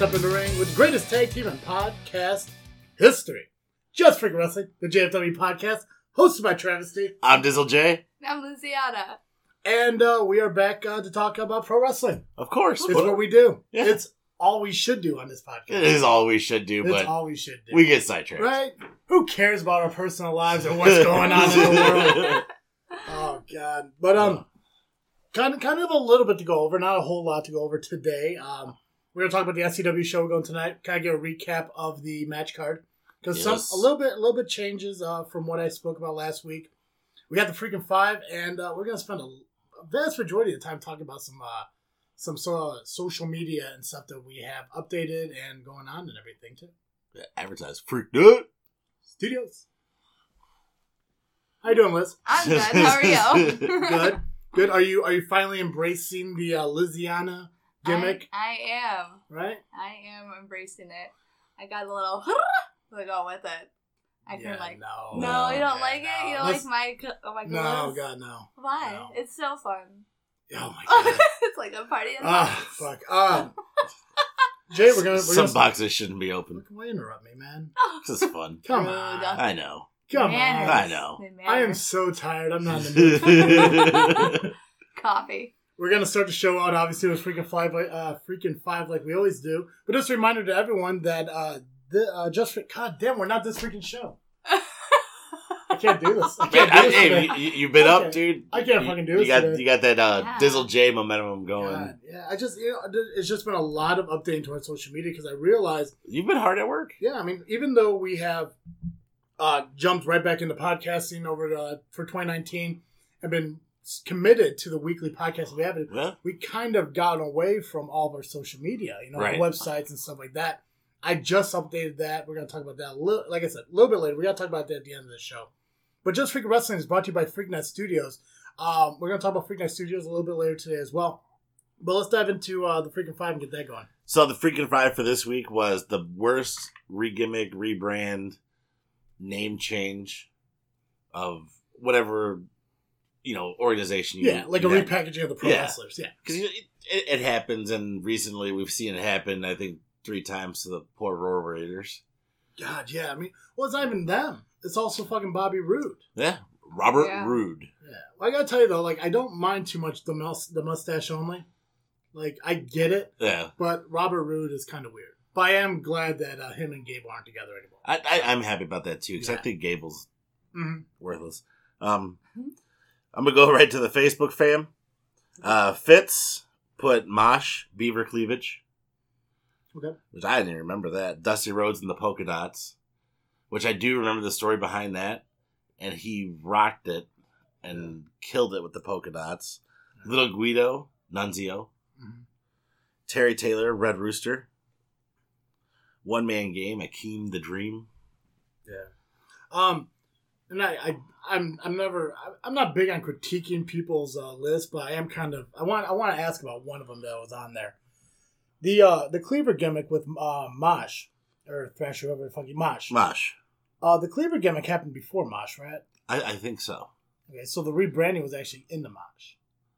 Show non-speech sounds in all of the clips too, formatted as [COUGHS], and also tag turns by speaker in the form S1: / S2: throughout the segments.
S1: step in the ring with the greatest tag team in podcast history. Just Freaking Wrestling, the JFW podcast, hosted by Travesty.
S2: I'm Dizzle J.
S3: I'm Luciana.
S1: And uh, we are back uh, to talk about pro wrestling.
S2: Of course.
S1: It's what we do.
S2: Yeah.
S1: It's all we should do on this podcast.
S2: it is all we should do,
S1: It's
S2: but
S1: all we should do.
S2: we get sidetracked.
S1: right? Who cares about our personal lives and what's going on in the world? [LAUGHS] Oh God! But um, kind of, kind of a little bit to go over. Not a whole lot to go over today. Um, we're gonna talk about the SCW show we're going tonight. Kind of get a recap of the match card because
S2: Yes.
S1: some a little bit, a little bit changes uh, from what I spoke about last week. We had the freaking five, and uh, we're gonna spend a, a vast majority of the time talking about some uh, some sort of social media and stuff that we have updated and going on and everything too.
S2: Advertise. Freak dude.
S1: Studios. How you doing, Liz?
S3: I'm good. How are you? [LAUGHS]
S1: Good. Good. Are you are you finally embracing the uh, Liziana gimmick?
S3: I, I am.
S1: right?
S3: I am embracing it. I got a little [LAUGHS] to go with it. I
S1: Yeah,
S3: can like.
S1: no.
S3: No, you don't
S1: Yeah,
S3: like it. You don't
S1: Let's-
S3: like my oh my god.
S1: No,
S3: clothes?
S1: God, no.
S3: Why?
S1: No.
S3: It's so fun.
S1: Oh my [LAUGHS] God.
S3: it's like a party. in
S1: Ah,
S3: the house.
S1: fuck. Um, [LAUGHS] Jay, we're gonna. We're
S2: Some
S1: gonna
S2: boxes shouldn't be open.
S1: Why interrupt me, man?
S2: This is fun.
S1: Come
S3: Rude.
S1: on.
S2: I know.
S1: Come
S3: Manners.
S1: on.
S2: I know.
S1: I am so tired. I'm not in the mood.
S3: coffee.
S1: We're gonna start the show out obviously with freaking five, like- uh, freaking five, like we always do. But just a reminder to everyone that uh, the, uh, just for God damn, we're not this freaking show. [LAUGHS] I can't do this. I
S2: Man,
S1: can't do
S2: I,
S1: this
S2: hey, you, you've been
S1: Okay.
S2: up, dude.
S1: I can't
S2: You-
S1: fucking do
S2: you
S1: this
S2: got
S1: today.
S2: you got that uh,
S3: Yeah.
S2: Dizzle J momentum going.
S1: God, yeah, I just you know it's just been a lot of updating to our social media because I realized,
S2: You've been hard at work.
S1: yeah, I mean, even though we have uh, jumped right back into podcasting over to, for 2019 and been s- committed to the weekly podcast we have,
S2: Yeah.
S1: we kind of got away from all of our social media, you know, our
S2: Right.
S1: websites and stuff like that. I just updated that. We're gonna talk about that a little, like I said, a little bit later. We gotta talk about that at the end of the show. But just Freaking Wrestling is brought to you by Freaknet Studios. Um, we're gonna talk about Freaknet Studios a little bit later today as well. But let's dive into uh, the Freaking Five and get that going.
S2: So the freaking five for this week was the worst re-gimmick, rebrand, name change of whatever you know organization. You,
S1: Yeah, like a
S2: you have.
S1: repackaging of the pro
S2: Yeah.
S1: wrestlers. Yeah,
S2: because it, it, it happens, and recently we've seen it happen. I think three times to the poor War Raiders.
S1: God, yeah. I mean, well, it's not even them. It's also fucking Bobby Roode.
S2: Yeah, Robert
S3: Yeah.
S2: Roode.
S1: Yeah, well, I gotta tell you though, like I don't mind too much the mus- the mustache only. Like I get it,
S2: Yeah,
S1: but Robert Roode is kind of weird. But I am glad that uh, him and Gable aren't together anymore.
S2: I, I, I'm happy about that too because I think Gable's
S1: Mm-hmm.
S2: worthless. Um,
S3: Mhm.
S2: I'm gonna go [LAUGHS] right to the Facebook fam. Uh, Fitz put Mosh Beaver Cleavage,
S1: Okay.
S2: which I didn't even remember that. Dusty Rhodes and the Polka Dots, which I do remember the story behind that, and he rocked it and killed it with the polka dots. Little Guido Nunzio,
S1: Mhm.
S2: Terry Taylor Red Rooster, One Man Game Akeem the Dream.
S1: Yeah. Um, and I, I, I'm, I'm never, I'm not big on critiquing people's uh, list, but I am kind of, I want, I want to ask about one of them that was on there. The, uh, the Cleaver gimmick with uh, Mosh or Thrasher, whoever the fuck you Mosh.
S2: Mosh.
S1: Uh, the Cleaver gimmick happened before Mosh, right?
S2: I, I think so.
S1: Okay, so the rebranding was actually in the Mosh.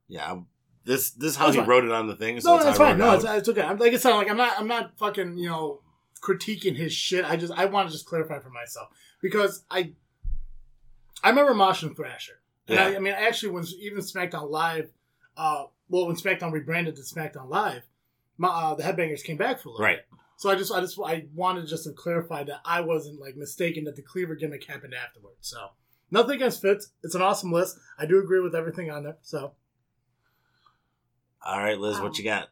S2: Yeah, this this is how
S1: That's
S2: he
S1: fine.
S2: wrote it on the thing. So
S1: no,
S2: that's,
S1: that's fine. No, it's, it's okay. I'm, like I said, like I'm not, I'm not fucking, you know, critiquing his shit. I just, I want to just clarify for myself because I, I remember Mosh and Thrasher. And I,
S2: Yeah.
S1: I mean, actually, when even SmackDown Live, uh, well, when SmackDown rebranded to SmackDown Live, my, uh, the Headbangers came back for a little
S2: Right.
S1: bit. So I just, I just, I wanted just to clarify that I wasn't like mistaken that the Cleaver gimmick happened afterwards. So nothing against Fitz. It's an awesome list. I do agree with everything on there. So
S2: All right, Liz, what you got?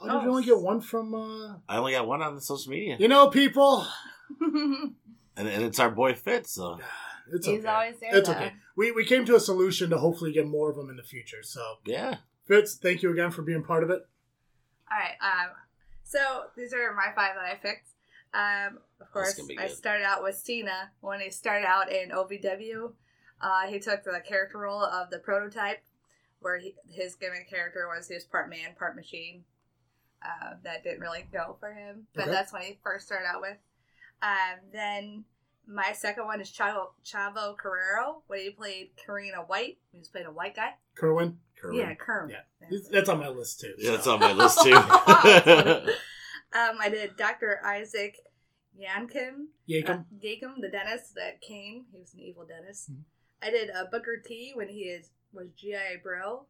S1: oh, did you only get one from? uh
S2: I only got one on the social media,
S1: You know, people. [LAUGHS]
S2: and, and it's our boy Fitz. So
S1: It's
S3: He's
S1: okay.
S3: always there.
S1: It's
S3: though.
S1: okay. We we came to a solution to hopefully get more of them in the future. So
S2: yeah,
S1: Fitz, thank you again for being part of it.
S3: All right. Um, so these are my five that I picked. Um, of course, I started out with Cena when he started out in OVW. Uh, he took the character role of the prototype, where he, his gimmick character was he was part man, part machine. Uh, that didn't really go for him, but
S1: Okay.
S3: that's when he first started out with. Um, then my second one is Chavo, Chavo Carrero, when he played Karina White. He was playing a white guy.
S1: Kerwin.
S2: Kerwin.
S3: Yeah, Kerm.
S1: Yeah. He's- That's on my list too.
S2: Yeah, [LAUGHS] that's on my list too. [LAUGHS]
S3: Um, I did Dr. Isaac Yankin,
S1: Yakum.
S3: uh, Yakum, the dentist that came. He was an evil dentist.
S1: Mhm.
S3: I did uh, Booker T when he is was GI Bro.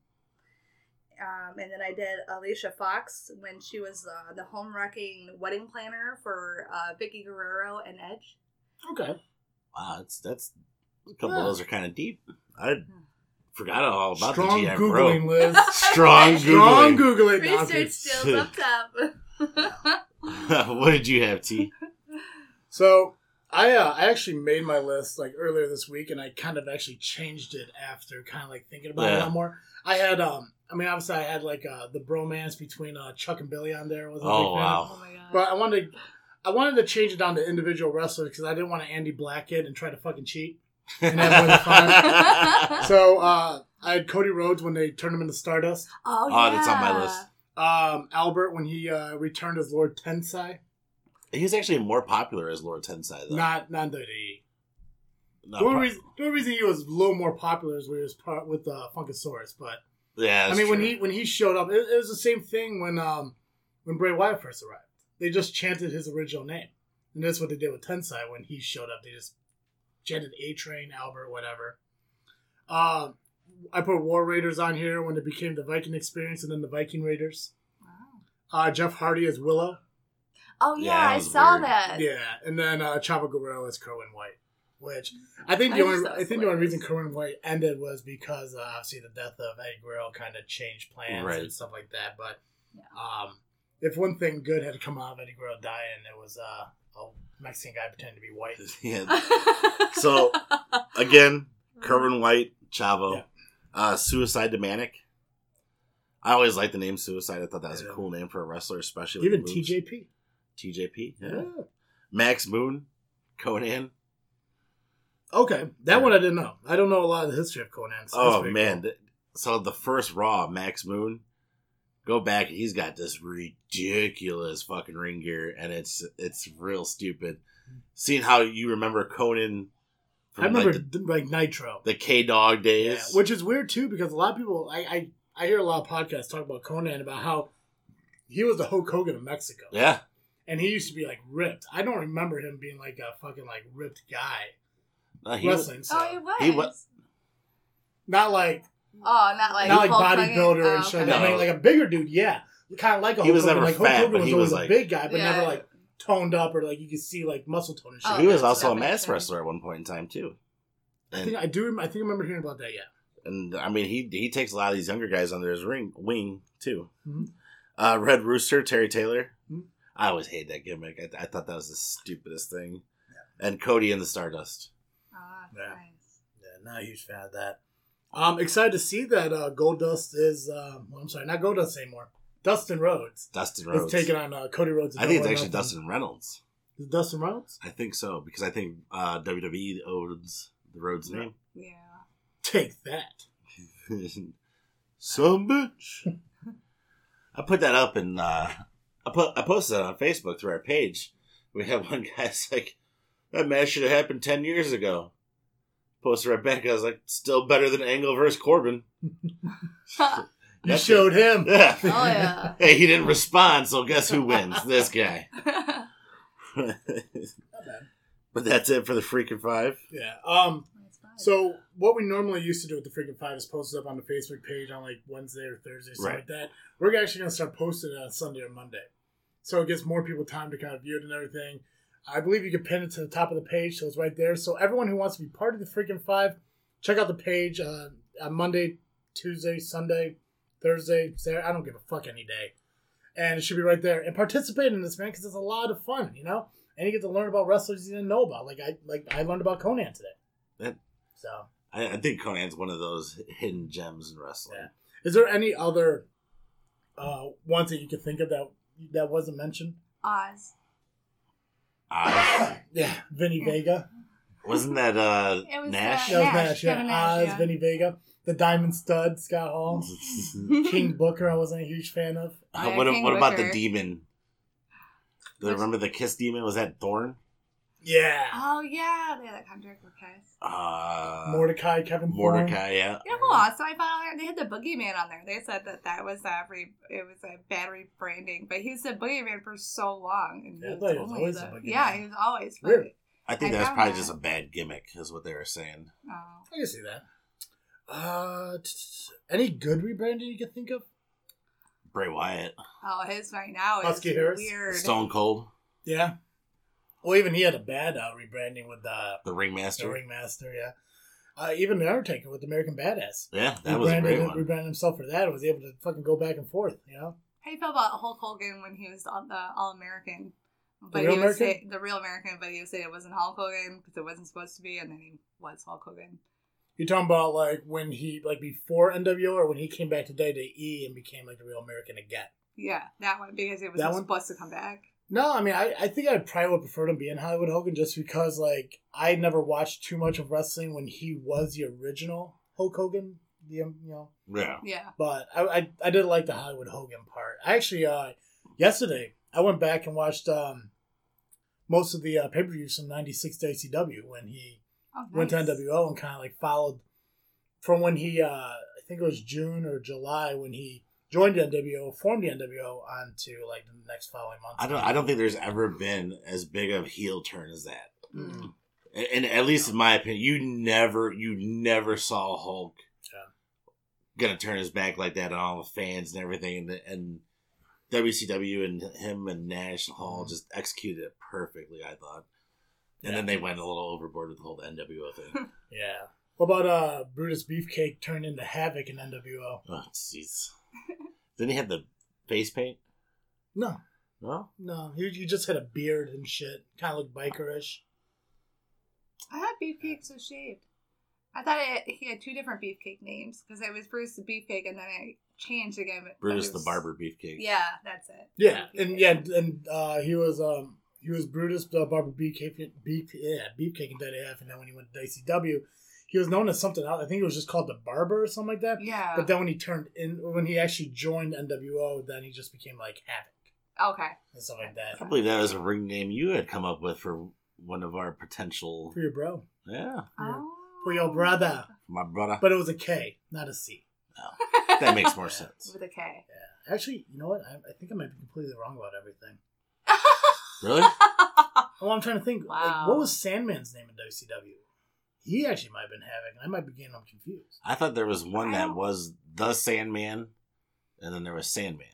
S3: Um, and then I did Alicia Fox when she was uh, the home wrecking wedding planner for uh, Vickie Guerrero and Edge.
S1: Okay.
S2: Wow, that's that's a couple
S1: Yeah.
S2: of those are kind of deep. I forgot all about
S1: Strong
S2: the GI
S1: googling,
S2: Bro. [LAUGHS]
S1: Liz.
S2: Strong
S1: Strong
S2: googling.
S1: googling. No, I'm
S3: Research
S1: kidding.
S3: skills up top. [LAUGHS]
S2: what did you have, T?
S1: So I uh, I actually made my list like earlier this week, and I kind of actually changed it after kind of like thinking about it a lot more. I had um, I mean, obviously I had like uh, the bromance between uh, Chuck and Billy on there. Wasn't a
S2: Oh,
S1: big fan.
S2: wow.
S3: oh my god.
S1: But I wanted, I wanted to change it down to individual wrestlers because I didn't want to Andy Black it and try to fucking cheat. And that was fine. So uh, I had Cody Rhodes when they turned him into Stardust.
S3: oh,
S2: Oh, that's on my list.
S1: Um, Albert when he uh, returned as Lord Tensai.
S2: He's actually more popular as Lord Tensai, though.
S1: Not not WWE.
S2: Not
S1: The only, reason, the only reason he was a little more popular is when he was part with uh, Funkasaurus. But
S2: yeah,
S1: I
S2: that's
S1: mean, when he when he showed up, it, it was the same thing when um when Bray Wyatt first arrived. They just chanted his original name, and that's what they did with Tensai when he showed up. They just chanted A Train, Albert, whatever. Um, I put War Raiders on here when it became the Viking Experience, and then the Viking Raiders.
S3: Wow.
S1: Uh, Jeff Hardy as Willow.
S3: Oh yeah,
S2: Yeah,
S3: I saw
S2: weird.
S3: that.
S1: Yeah, and then uh, Chavo Guerrero as Kerwin White, which I think
S3: I
S1: the only
S3: thought
S1: I
S3: was
S1: think the only reason
S3: hilarious.
S1: Kerwin White ended was because uh, obviously the death of Eddie Guerrero kind of changed plans
S2: Right.
S1: and stuff like that. But
S3: Yeah.
S1: um, if one thing good had come out of Eddie Guerrero dying, it was uh, a Mexican guy pretending to be white. [LAUGHS]
S2: yeah. [LAUGHS] So, Again, Kerwin White, Chavo,
S1: Yeah.
S2: uh, Suicide to Manic. I always liked the name Suicide. I thought that was
S1: Yeah.
S2: a cool name for a wrestler, especially
S1: Even
S2: the.
S1: TJP.
S2: TJP. Yeah.
S1: Yeah.
S2: Max Moon, Konnan.
S1: Okay, that one I didn't know. I don't know a lot of the history of Konnan. so
S2: Oh man!
S1: cool.
S2: So the first Raw, Max Moon, go back. He's got this ridiculous fucking ring gear, and it's it's real stupid. Seeing how you remember Konnan from
S1: I remember
S2: like the,
S1: like Nitro.
S2: the K Dog
S1: Yeah,
S2: days.
S1: which is weird too because a lot of people I, I I hear a lot of podcasts talk about Konnan about how he was the Hulk Hogan of Mexico.
S2: yeah,
S1: And he used to be like ripped. I don't remember him being like a fucking like ripped guy
S2: No, he was-
S1: wrestling. So
S3: oh, he was.
S2: He wa-
S1: not like
S3: Oh, not like
S1: not like
S3: Hulk
S1: bodybuilder
S3: Oh,
S1: and shit.
S3: okay.
S1: I mean like a bigger dude, yeah. Kind of like a
S2: He
S1: Hulk
S2: was
S1: Hogan.
S2: never
S1: like Hulk
S2: fat,
S1: Hogan
S2: but
S1: was
S2: he
S1: always
S2: was
S1: a
S2: like-
S1: big guy, but
S3: Yeah.
S1: never like toned up or like you could see like muscle tone and shit.
S3: Oh,
S2: he was also a mass
S3: sense.
S2: wrestler at one point in time too.
S1: I think I do. I think I remember hearing about that. Yeah.
S2: and I mean, he he takes a lot of these younger guys under his ring wing too.
S1: Mhm.
S2: Uh, Red Rooster, Terry Taylor.
S1: Mhm.
S2: I always hate that gimmick. I, I thought that was the stupidest thing. And Cody and the Stardust.
S3: Ah,
S1: Yeah.
S3: nice.
S1: Yeah, not a huge fan of that. I'm excited to see that uh, Goldust is. Um, well, I'm sorry, not Goldust anymore. Dustin Rhodes
S2: Dustin
S1: is
S2: Rhodes.
S1: taking on uh, Cody Rhodes.
S2: I think it's actually
S1: Nothing.
S2: Dustin Reynolds.
S1: Is it Dustin Rhodes?
S2: I think so because I think uh, WWE owns the Rhodes name.
S3: Yeah.
S1: Take that. [LAUGHS]
S2: Some bitch. I put that up and uh, I put I posted it on Facebook through our page. We had one guy's like, "That match should have happened ten years ago." Posted right back. I was like, "Still better than Angle versus Corbin." [LAUGHS]
S1: You
S2: That's
S1: showed him.
S2: Yeah.
S3: Oh, yeah. [LAUGHS]
S2: Hey, he didn't respond, so guess who wins? This guy.
S1: Not [LAUGHS] bad.
S2: but that's it for the freaking five.
S1: Yeah. Um. So what we normally used to do with the freaking five is post it up on the Facebook page on like Wednesday or Thursday, something
S2: Right.
S1: like that. We're actually gonna start posting it on Sunday or Monday, so it gets more people time to kind of view it and everything. I believe you can pin it to the top of the page, so it's right there. So everyone who wants to be part of the freaking five, check out the page uh, on Monday, Tuesday, Sunday, Thursday, Saturday. I don't give a fuck any day, and it should be right there. And participate in this, man, because it's a lot of fun, you know. And you get to learn about wrestlers you didn't know about. Like I like I learned about Konnan today.
S2: That-
S1: So.
S2: I, I think Konnan's one of those hidden gems in wrestling.
S1: Yeah. Is there any other uh, ones that you could think of that that wasn't mentioned?
S3: Oz.
S2: Oz. [COUGHS]
S1: Yeah, Vinny Vega.
S2: Wasn't that uh,
S3: It was,
S2: Nash?
S1: That was
S3: Nash,
S1: Nash. Yeah,
S3: Nash,
S1: Oz,
S3: yeah.
S1: Vinny Vega, the Diamond Stud, Scott Hall, [LAUGHS] King Booker. I wasn't a huge fan of.
S2: Uh, what what about the demon? The,
S3: Which-
S2: remember the kiss demon? Was that Thorn?
S1: Yeah.
S3: Oh yeah, they had that contract with Cass.
S2: Uh,
S1: Mordecai, Kevin Thorn.
S2: Mordecai, yeah.
S3: You know who also I found out there? They had the Boogeyman on there. They said that that was a re- it was a bad rebranding, but he was the Boogeyman for so long, and
S1: Yeah, I
S3: he
S1: thought he was always
S3: the,
S1: the Boogeyman.
S3: Yeah, he was always. but-
S1: Really?
S2: I think
S3: I
S2: that's
S3: found
S2: probably
S3: that.
S2: just a bad gimmick, is what they were saying.
S3: Oh.
S1: I can see that. Uh, t- any good rebranding you can think of?
S2: Bray Wyatt,
S3: Oh, his right now is
S1: Husky Harris?
S3: weird.
S2: Stone Cold,
S1: Yeah. Well, even he had a bad uh, rebranding with uh,
S2: the
S1: the
S2: Ringmaster.
S1: The ringmaster. Yeah. Uh, even the Undertaker with American Badass.
S2: Yeah, that was a
S1: rebranded,
S2: great one.
S1: rebranded himself for that and was able to fucking go back and forth. You know.
S3: How do you feel about Hulk Hogan when he was on the All American? But
S1: real
S3: he was
S1: American?
S3: say, the real American, but he was saying it wasn't Hulk Hogan because it wasn't supposed to be, and then he was Hulk Hogan.
S1: You're talking about like when he like before NWO or when he came back today to WWE and became like the real American again.
S3: Yeah, that one because it was
S1: That one?
S3: supposed to come back.
S1: No, I mean I, I think I probably would prefer him being Hollywood Hogan just because like I never watched too much of wrestling when he was the original Hulk Hogan. The um, you know,
S2: Yeah.
S3: Yeah.
S1: but I, I I did like the Hollywood Hogan part. I actually uh yesterday I went back and watched um most of the uh, pay per views from '96 WCW when he
S3: Oh,
S1: went to. NWO and kind of like followed from when he uh I think it was June or July when he joined the NWO, formed the NWO on to like the next following month.
S2: I don't. I don't think there's ever been as big of a heel turn as that.
S3: Mm.
S2: And, and at least in my opinion, you never, you never saw Hulk
S1: Yeah.
S2: gonna turn his back like that on all the fans and everything. And, and WCW and him and Nash Hall
S1: Mhm.
S2: just executed it perfectly. I thought. And then they went a little overboard with the whole NWO thing. [LAUGHS]
S1: Yeah. What about uh Brutus Beefcake turned into Havoc in NWO?
S2: oh, jeez. [LAUGHS] Didn't he have the face paint?
S1: No,
S2: No.
S1: no, he, he just had a beard and shit, kind of looked bikerish.
S3: I thought Beefcake was shaved. I thought it, he had two different Beefcake names because it was Bruce the Beefcake, and then it changed again. but- but
S2: Brutus
S3: it
S2: the Barber Beefcake.
S3: Yeah, that's it.
S1: Yeah,
S3: Beefcake.
S1: and yeah, and uh, he was um he was Brutus uh, Barber Beefcake, beef yeah Beefcake in WWF, and then when he went to WCW, he was known as something else. I think it was just called the Barber or something like that.
S3: Yeah.
S1: But then when he turned in, when he actually joined NWO, then he just became like Havoc
S3: okay.
S1: and stuff like
S2: I
S1: that.
S2: believe that was a ring name you had come up with for one of our potential.
S1: For your bro,
S2: Yeah,
S3: Oh.
S1: for your brother,
S2: my brother.
S1: but it was a K, not a C. No.
S2: That makes more sense.
S3: With a K.
S1: Yeah. Actually, you know what? I, I think I might be completely wrong about everything.
S2: Really?
S1: Oh, I'm trying to think. Like,
S3: Wow.
S1: what was Sandman's name in WCW? He actually might have been having. I might be getting them confused.
S2: I thought there was one that was the Sandman, and then there was Sandman.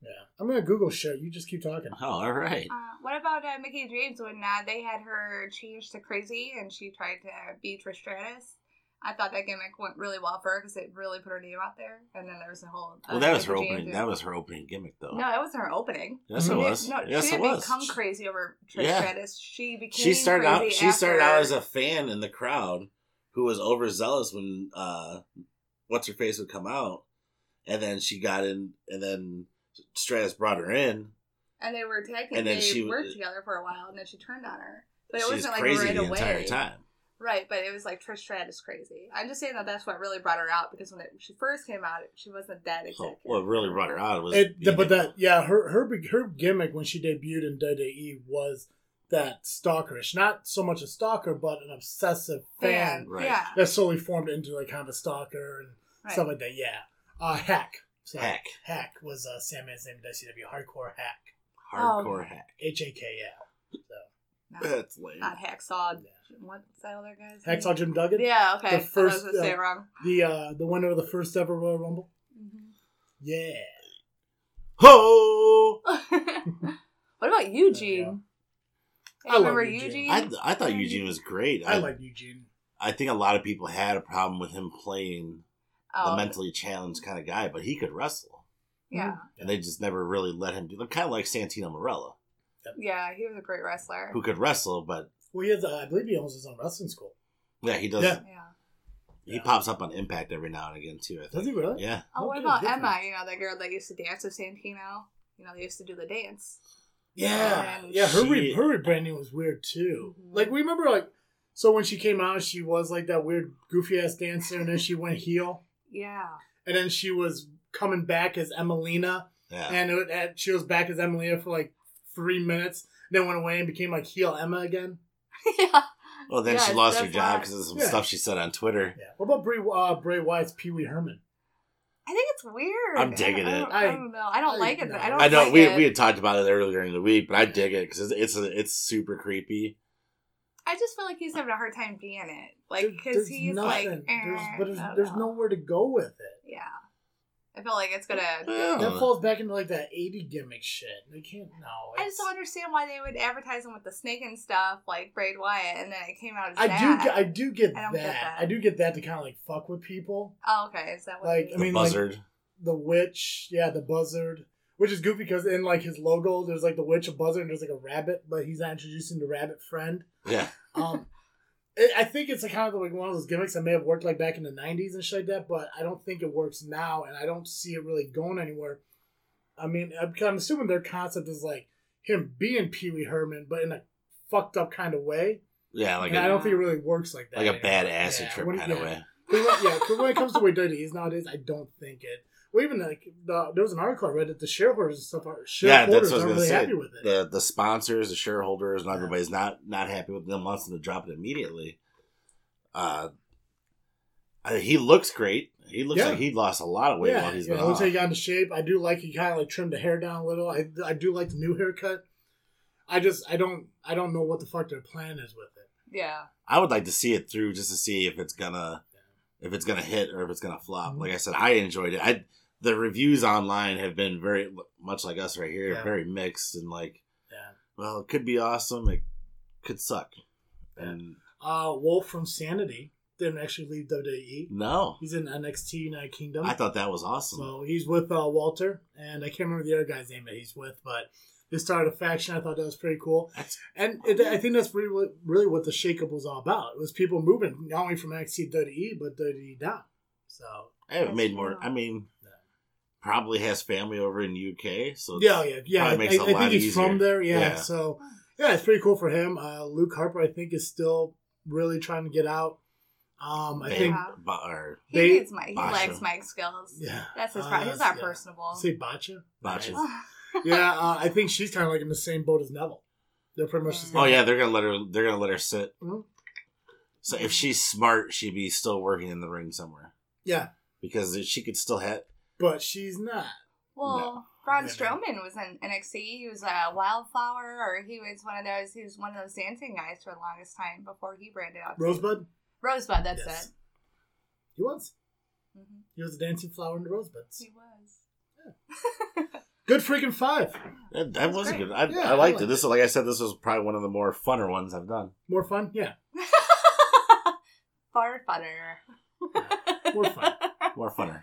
S1: Yeah, I'm gonna Google shit. You just keep talking.
S2: Oh, all right.
S3: Uh, what about uh, Mickie James when uh, they had her change to crazy and she tried to be Trish Stratus? I thought that gimmick went really well for her because it really put her name out there. And then there was a whole. uh,
S2: Well, that was her opening. That was her opening gimmick, though.
S3: No, that wasn't her opening.
S2: Yes, it
S1: Mhm.
S2: was.
S3: No,
S2: yes,
S3: she
S2: it
S3: didn't
S2: was.
S3: become crazy over Trish
S2: Yeah.
S3: Stratus. She became.
S2: She started out. She started out as a fan in the crowd who was overzealous when uh, what's her face would come out, and then she got in, and then Stratus brought her in.
S3: And they were team.
S2: and then
S3: They
S2: she-
S3: worked together for a while, and then she turned on her. But it wasn't like
S2: crazy
S3: right
S2: the
S3: away.
S2: entire time.
S3: Right, but it was like Trish Stratus crazy. I'm just saying that that's what really brought her out because when it, she first came out, she wasn't that
S2: So,
S3: exact.
S2: what really brought her out was
S1: It,
S2: being
S1: but that yeah, her her her gimmick when she debuted in WWE was that stalkerish. Not so much a stalker, but an obsessive fan
S3: fan.
S2: Right.
S3: Yeah,
S1: that slowly formed into like kind of a stalker and
S3: right.
S1: stuff like that. Yeah, uh, Hack. So,
S2: hack,
S1: Hack was uh, Sandman's name in WCW. Hardcore Hack.
S2: hardcore
S3: Oh.
S2: hack.
S1: H A K L. So
S3: not,
S2: That's lame.
S3: not hacksaw. What's that other guy's
S1: Hacksaw Jim Duggan.
S3: Yeah, okay.
S1: The first,
S3: I was gonna say
S1: uh,
S3: it wrong.
S1: The uh the winner of the first ever Royal Rumble.
S3: Mhm.
S1: Yeah.
S2: Ho! [LAUGHS]
S3: what about Eugene?
S1: I love
S3: remember
S1: Eugene.
S3: Eugene?
S2: I, I thought Eugene was great.
S1: I
S2: I,
S1: like Eugene.
S2: I think a lot of people had a problem with him playing
S3: oh,
S2: the mentally challenged kind of guy, but he could wrestle,
S3: yeah,
S2: and they just never really let him do. Kind of like Santino Marella,
S3: yeah, he was a great wrestler.
S2: who could wrestle, but
S1: Well, he has, uh, I believe he owns his own wrestling school.
S2: yeah, he does.
S1: Yeah.
S3: Yeah.
S2: He
S1: Yeah.
S2: pops up on Impact every now and again too. I
S1: Does he really?
S2: Yeah.
S3: Oh, what
S1: Okay,
S3: about Emma? You know, the girl that used to dance with Santino. You know, they used to do the dance.
S1: Yeah,
S3: And
S1: yeah. Her re- her rebranding was weird too.
S3: Mhm.
S1: Like we remember, like so when she came out, she was like that weird goofy ass dancer, and then she went heel,
S3: Yeah.
S1: and then she was coming back as Emmalina,
S2: Yeah.
S1: and, it, and she was back as Emmalina for like three minutes, then went away and became like heel Emma again. [LAUGHS]
S3: yeah.
S2: Well, then
S3: Yeah,
S2: she lost her job because of some
S1: Yeah.
S2: stuff she said on Twitter.
S1: Yeah. What about Bray, uh, Bray Wyatt's Pee Wee Herman?
S3: I think it's weird.
S2: I'm digging
S3: I
S2: it.
S3: don't, I, don't know. I don't
S1: I-
S3: like it.
S1: no.
S3: I don't
S2: I know
S3: like
S2: we
S3: it.
S2: we had talked about it earlier in the week, but I dig it because it's it's, a, it's super creepy.
S3: I just feel like he's having a hard time being it. Like,
S1: There-
S3: because
S1: there's
S3: he's
S1: nothing.
S3: like,
S1: there's,
S3: eh,
S1: but there's,
S3: I don't
S1: there's
S3: know.
S1: nowhere to go with it.
S3: Yeah. I feel like it's gonna.
S2: Yeah.
S1: That falls back into like that 80 gimmick shit. They can't. No.
S3: I just don't understand why they would advertise him with the snake and stuff, like Bray Wyatt, and then it came out as
S1: I
S3: that.
S1: do. get- I do get
S3: I
S1: that.
S3: get that.
S1: I do get that to kind of like fuck with people.
S3: oh, okay. Is that what?
S1: Like,
S3: it
S1: I
S3: is?
S2: The
S1: mean, like-
S2: buzzard.
S1: The witch, yeah, the buzzard, which is goofy because in like his logo, there's like the witch, a buzzard, and there's like a rabbit, but he's not introducing the rabbit friend.
S2: yeah,
S1: Um, it, I think it's a kind of like one of those gimmicks that may have worked like back in the '90s and shit like that, but I don't think it works now, and I don't see it really going anywhere. I mean, I'm, I'm assuming their concept is like him being Pee Wee Herman, but in a fucked up kind of way.
S2: yeah, like
S1: I don't think it really works like that.
S2: like a
S1: anymore.
S2: bad acid
S1: Yeah,
S2: trip kind of [LAUGHS]
S1: yeah. but when- yeah, 'cause when it comes to way dirty is nowadays, I don't think it. Well, even like the, there was an article I read that the shareholders and stuff are
S2: Yeah,
S1: shareholders
S2: that's what I was
S1: aren't
S2: gonna
S1: really
S2: say.
S1: happy with it.
S2: The the sponsors, the shareholders, and
S1: Yeah.
S2: everybody's not not happy with them. Wants them to drop it immediately. Uh, I, he looks great. He looks
S1: Yeah.
S2: like he lost a lot of weight
S1: yeah,
S2: while he's
S1: yeah,
S2: been
S1: I would
S2: off.
S1: say he got into shape. I do like he kind of like trimmed the hair down a little. I, I do like the new haircut. I just I don't I don't know what the fuck their plan is with it.
S3: yeah.
S2: I would like to see it through just to see if it's gonna if it's gonna hit or if it's gonna flop.
S1: Mhm.
S2: Like I said, I enjoyed it. I the reviews online have been very much like us right here,
S1: Yeah.
S2: very mixed and like,
S1: Yeah.
S2: well, it could be awesome, it could suck, and
S1: Uh, Wolf from Sanity didn't actually leave WWE.
S2: no,
S1: He's in NXT United Kingdom.
S2: I thought that was awesome.
S1: So he's with uh, Walter, and I can't remember the other guy's name that he's with, but they started a faction. I thought that was pretty cool,
S2: That's
S1: and it, I think that's really what, really what the shakeup was all about. It was people moving not only from NXT to WWE, but WWE down. So
S2: it made more. I mean,
S1: Yeah.
S2: Probably has family over in UK, so
S1: yeah, yeah, yeah. I,
S2: makes
S1: I
S2: it
S1: think he's
S2: easier.
S1: from there. Yeah,
S2: Yeah.
S1: so yeah, it's pretty cool for him. Uh, Luke Harper, I think, is still really trying to get out. Um, I
S2: They-
S1: think,
S3: Yeah.
S2: but- or
S3: He
S1: They-
S3: needs Mike. He
S2: Basha.
S3: likes Mike's skills.
S1: yeah,
S3: That's his.
S1: uh,
S3: pro- he's not
S1: yeah.
S3: personable.
S1: Say Bacha.
S2: Bacha. [LAUGHS]
S1: yeah, uh, I think she's kind of like in the same boat as Neville. They're pretty much. The same
S2: oh yeah, they're gonna let her. They're gonna let her sit.
S1: Mhm.
S2: So if she's smart, she'd be still working in the ring somewhere
S1: yeah,
S2: because she could still have.
S1: But she's not.
S3: Well, Braun
S1: Yeah.
S3: Strowman was in NXT. He was a wildflower, or he was one of those. He was one of those dancing guys for the longest time before he branded out.
S1: Rosebud.
S3: Rosebud. That's
S1: Yes.
S3: it.
S1: He was.
S3: hmm
S1: He was a dancing flower in the rosebuds.
S3: He was.
S1: Good freaking five. [LAUGHS]
S2: That, that was
S3: great.
S2: good. I,
S1: Yeah,
S2: I
S1: I
S2: liked
S1: liked
S2: it. This, is, like I said, this was probably one of the more funner ones I've done.
S1: More fun. Yeah. [LAUGHS]
S3: Far funner.
S1: More fun.
S2: More funner.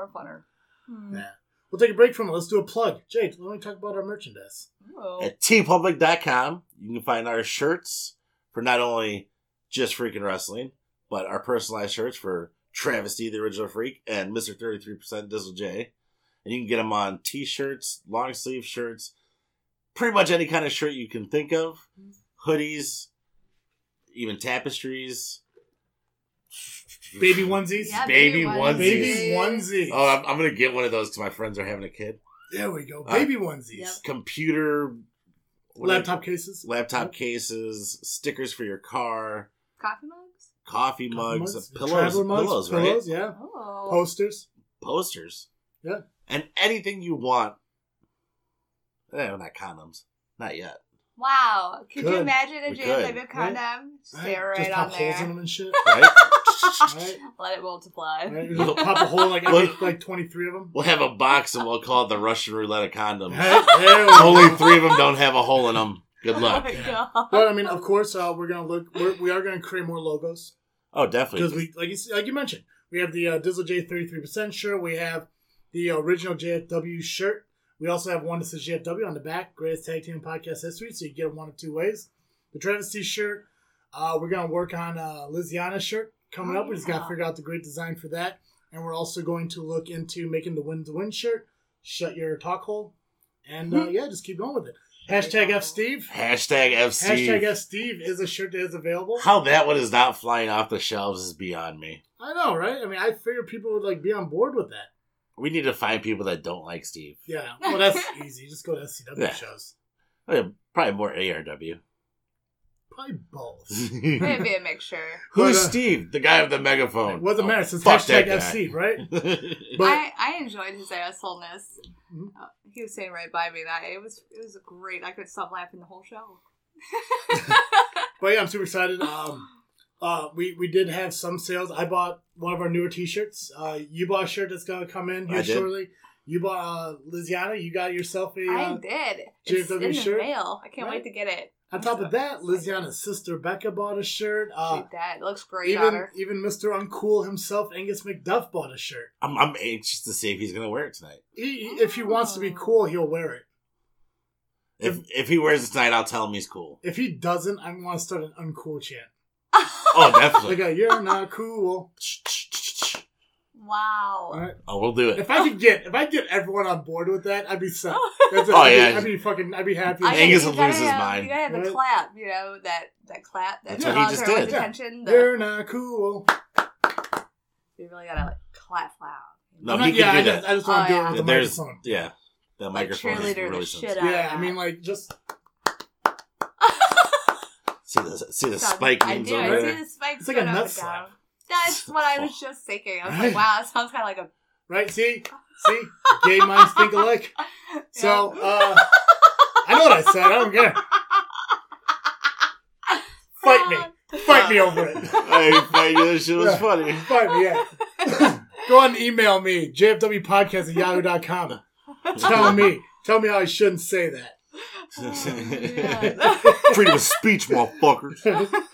S3: More funner. Hmm.
S1: Yeah. We'll take a break from it. Let's do a plug. Jade, let me talk about our merchandise.
S3: Ooh.
S2: At tpublic.com, you can find our shirts for not only just freaking wrestling, but our personalized shirts for Travesty, the original freak, and Mr. 33% Dizzle J. And you can get them on t shirts, long sleeve shirts, pretty much any kind of shirt you can think of, hoodies, even tapestries.
S1: Baby onesies.
S3: Yeah,
S2: baby
S3: baby
S2: onesies.
S1: Baby onesies.
S2: Oh, I'm, I'm going to get one of those because my friends are having a kid.
S1: There we go.
S2: Uh,
S1: Baby onesies.
S3: Yep.
S2: Computer, what are
S1: Laptop cases.
S2: they- laptop cases, stickers for your car.
S3: Coffee mugs.
S2: coffee
S1: Coffee
S2: mugs,
S1: mugs,
S2: pillows,
S1: traveler mugs,
S2: pillows,
S1: pillows,
S2: right?
S1: yeah.
S3: Oh.
S1: Posters.
S2: Posters,
S1: Yeah.
S2: and anything you want. Eh, not condoms, not yet.
S3: Wow. Could you imagine a
S2: We
S3: jam
S2: could.
S3: type condom? Stay
S1: Right?
S3: right,
S1: Just
S3: on
S1: pop holes in
S3: there.
S1: them and shit. [LAUGHS]
S2: Right?
S1: right?
S3: Let it multiply.
S1: right? You just pop a hole like
S2: Look. [LAUGHS]
S1: like twenty three of them.
S2: we'll have a box and we'll call it the Russian roulette of condoms.
S1: Right? There we
S2: Only three of them don't have a hole in them. Good
S3: Oh
S2: luck.
S3: my god.
S1: But I mean, of course, uh, we're gonna look. We're, we are gonna create more logos
S2: Oh, definitely.
S1: because we, like you, like you mentioned, we have the uh, Dizzle J thirty three percent shirt. We have the original JFW shirt. We also have one that says JFW on the back, greatest tag team in podcast history. So you get it one of two ways. The Travis T shirt. Uh, we're gonna work on uh, Liziana's shirt coming
S3: Oh,
S1: up. We just gotta figure out the great design for that, and we're also going to look into making the win to win shirt. Shut your talk hole, and uh, yeah, just keep going with it. Hashtag F Steve.
S2: Hashtag FC.
S1: Hashtag F Steve is a shirt that is available.
S2: How that one is not flying off the shelves is beyond me.
S1: I know, right? I mean, I figured people would like be on board with that.
S2: We need to find people that don't like Steve.
S1: Yeah, well, that's easy. Just go to SCW
S2: Yeah.
S1: shows.
S2: Oh, yeah, Probably more ARW.
S1: Probably both. [LAUGHS]
S3: Maybe a mixture.
S2: Who's
S1: But, uh,
S2: Steve? The guy with the megaphone.
S1: It wasn't
S2: Oh,
S1: matter. Since
S2: fuck
S1: hashtag
S2: that
S1: FC, right? [LAUGHS] But
S3: I, I enjoyed his assholeness.
S1: Mhm.
S3: Uh, he was sitting right by me, and I, it was it was great. I could stop laughing the whole show. [LAUGHS]
S1: but yeah, I'm super excited. Um, uh, we we did have some sales. I bought one of our newer T-shirts. Uh, you bought a shirt that's gonna come in here
S2: I did.
S1: shortly. You bought uh, Liziana. You got yourself a.
S3: I
S1: Uh,
S3: did. It's in
S1: JFW
S3: the mail. I can't
S1: Right.
S3: wait to get it.
S1: on top of that,
S3: So-
S1: Liziana's sister Becca bought a shirt. Uh,
S3: Shoot that. It looks great on
S1: even
S3: her.
S1: even Mr. Uncool himself, Angus McDuff, bought a shirt.
S2: I'm, I'm anxious to see if he's gonna wear it tonight.
S1: He, he- if he wants to be
S3: Oh.
S1: cool, he'll wear it.
S2: If if he wears it tonight, I'll tell him he's cool.
S1: If he doesn't, I want to start an uncool chant.
S2: Oh, definitely.
S1: Like a "You're not cool."
S3: wow.
S1: All right.
S2: Oh, we'll do it.
S1: If I could get if I could get everyone on board with that, I'd be set. That's [LAUGHS] it.
S2: Oh,
S1: I'd,
S2: yeah.
S1: Be, I'd be fucking. I'd be happy.
S3: I
S2: Angus
S3: you
S2: will lose his
S3: have-
S2: mind.
S3: You gotta have the clap, you know, that that clap that
S1: That's what he
S3: draws
S2: just
S3: everyone's
S2: did.
S1: Yeah.
S3: attention. The,
S1: You're not cool.
S3: you really gotta like clap loud.
S2: No,
S1: I'm
S2: he
S1: not-
S2: can
S1: yeah,
S2: do
S1: I
S2: that.
S1: just, I just want to
S3: Oh,
S1: do
S3: yeah.
S1: it with the
S2: There's
S1: microphone.
S2: yeah, that
S3: Like
S2: microphone is
S3: cheerleader the
S2: really
S3: shit
S2: sensitive.
S3: out.
S1: Yeah, I mean, like just
S2: See the see the
S3: Sounds-
S2: spike
S3: I do.
S2: over
S3: I
S2: there.
S3: see the spikes
S1: It's like a
S3: going up
S1: nut
S3: and
S1: slap.
S3: That's [LAUGHS] what I was just thinking. I was
S1: Right.
S3: like, wow, that sounds kind of like a.
S1: right. See, see, gay minds think alike. [LAUGHS] So uh, I know what I said. I don't care. Fight me. Fight me over it. [LAUGHS]
S2: I I knew that shit was
S1: Yeah.
S2: funny.
S1: Fight me. Yeah. Go on, and email me jfwpodcast at yahoo.com. Tell me, tell me how I shouldn't say that.
S3: Oh,
S2: Freedom of speech, motherfuckers. [LAUGHS]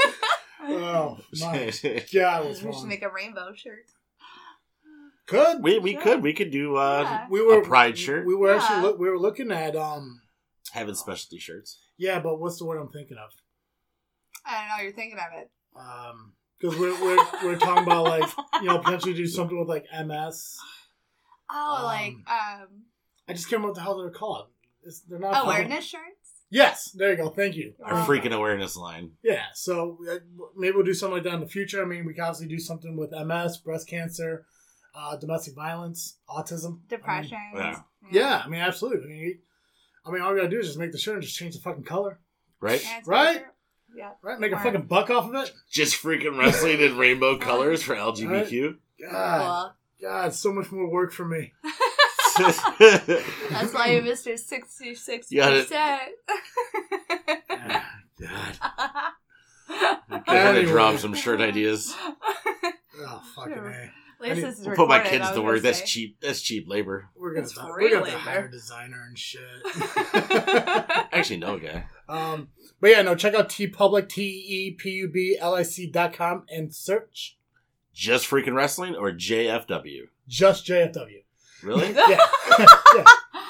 S1: Oh [LAUGHS] my [LAUGHS] god, it
S3: we should
S1: fun.
S3: make a rainbow shirt.
S1: Could
S2: we we could we could do uh
S3: Yeah.
S1: we were
S2: a pride shirt.
S1: We were
S3: Yeah.
S1: actually look, we were looking at um
S2: having specialty shirts.
S1: yeah, but what's the word I'm thinking of?
S3: I don't know. You're thinking of it.
S1: Um, because we're, we're we're talking about like you know potentially do something with like MS.
S3: Oh,
S1: Um,
S3: like um,
S1: I just can't remember what the hell they're called. It's, they're not fucking-
S3: awareness shirts.
S1: Yes, there you go. Thank you.
S2: Our
S3: Wow.
S2: freaking awareness line.
S1: Yeah, so uh, maybe we'll do something like that in the future. I mean, we can obviously do something with MS, breast cancer, uh, domestic violence, autism,
S3: Depression.
S1: I mean,
S2: Yeah.
S1: yeah, I mean, absolutely. I mean, I mean, all we gotta do is just make the shirt and just change the fucking color,
S2: Right?
S3: Yeah,
S1: Right?
S3: Yeah.
S1: right? Make a fucking buck off of it.
S2: Just freaking wrestling in rainbow [LAUGHS] colors for LGBTQ.
S1: God, God, so much more work for me. [LAUGHS] [LAUGHS]
S3: That's why you Mr. 66%.
S2: You got it. [LAUGHS]
S1: God. [LAUGHS]
S2: I'm gonna
S1: Anyway.
S2: drop some shirt ideas.
S1: Oh fucking
S3: Sure.
S1: a.
S3: At least
S1: I
S3: this is
S2: We'll put my
S3: recorded,
S2: kids
S3: I
S2: to
S3: was
S2: work.
S3: gonna
S2: That's
S3: say.
S2: cheap. That's cheap labor.
S1: We're gonna
S3: It's
S1: we're
S3: free
S1: gonna have to
S3: labor.
S1: hire a designer and shit.
S2: I actually know a guy.
S1: um, but yeah, no, check out T Public T E P U B L I C dot com and search
S2: Just freaking wrestling or JFW?
S1: just JFW.
S2: Really?
S1: Yeah, [LAUGHS] yeah.
S2: I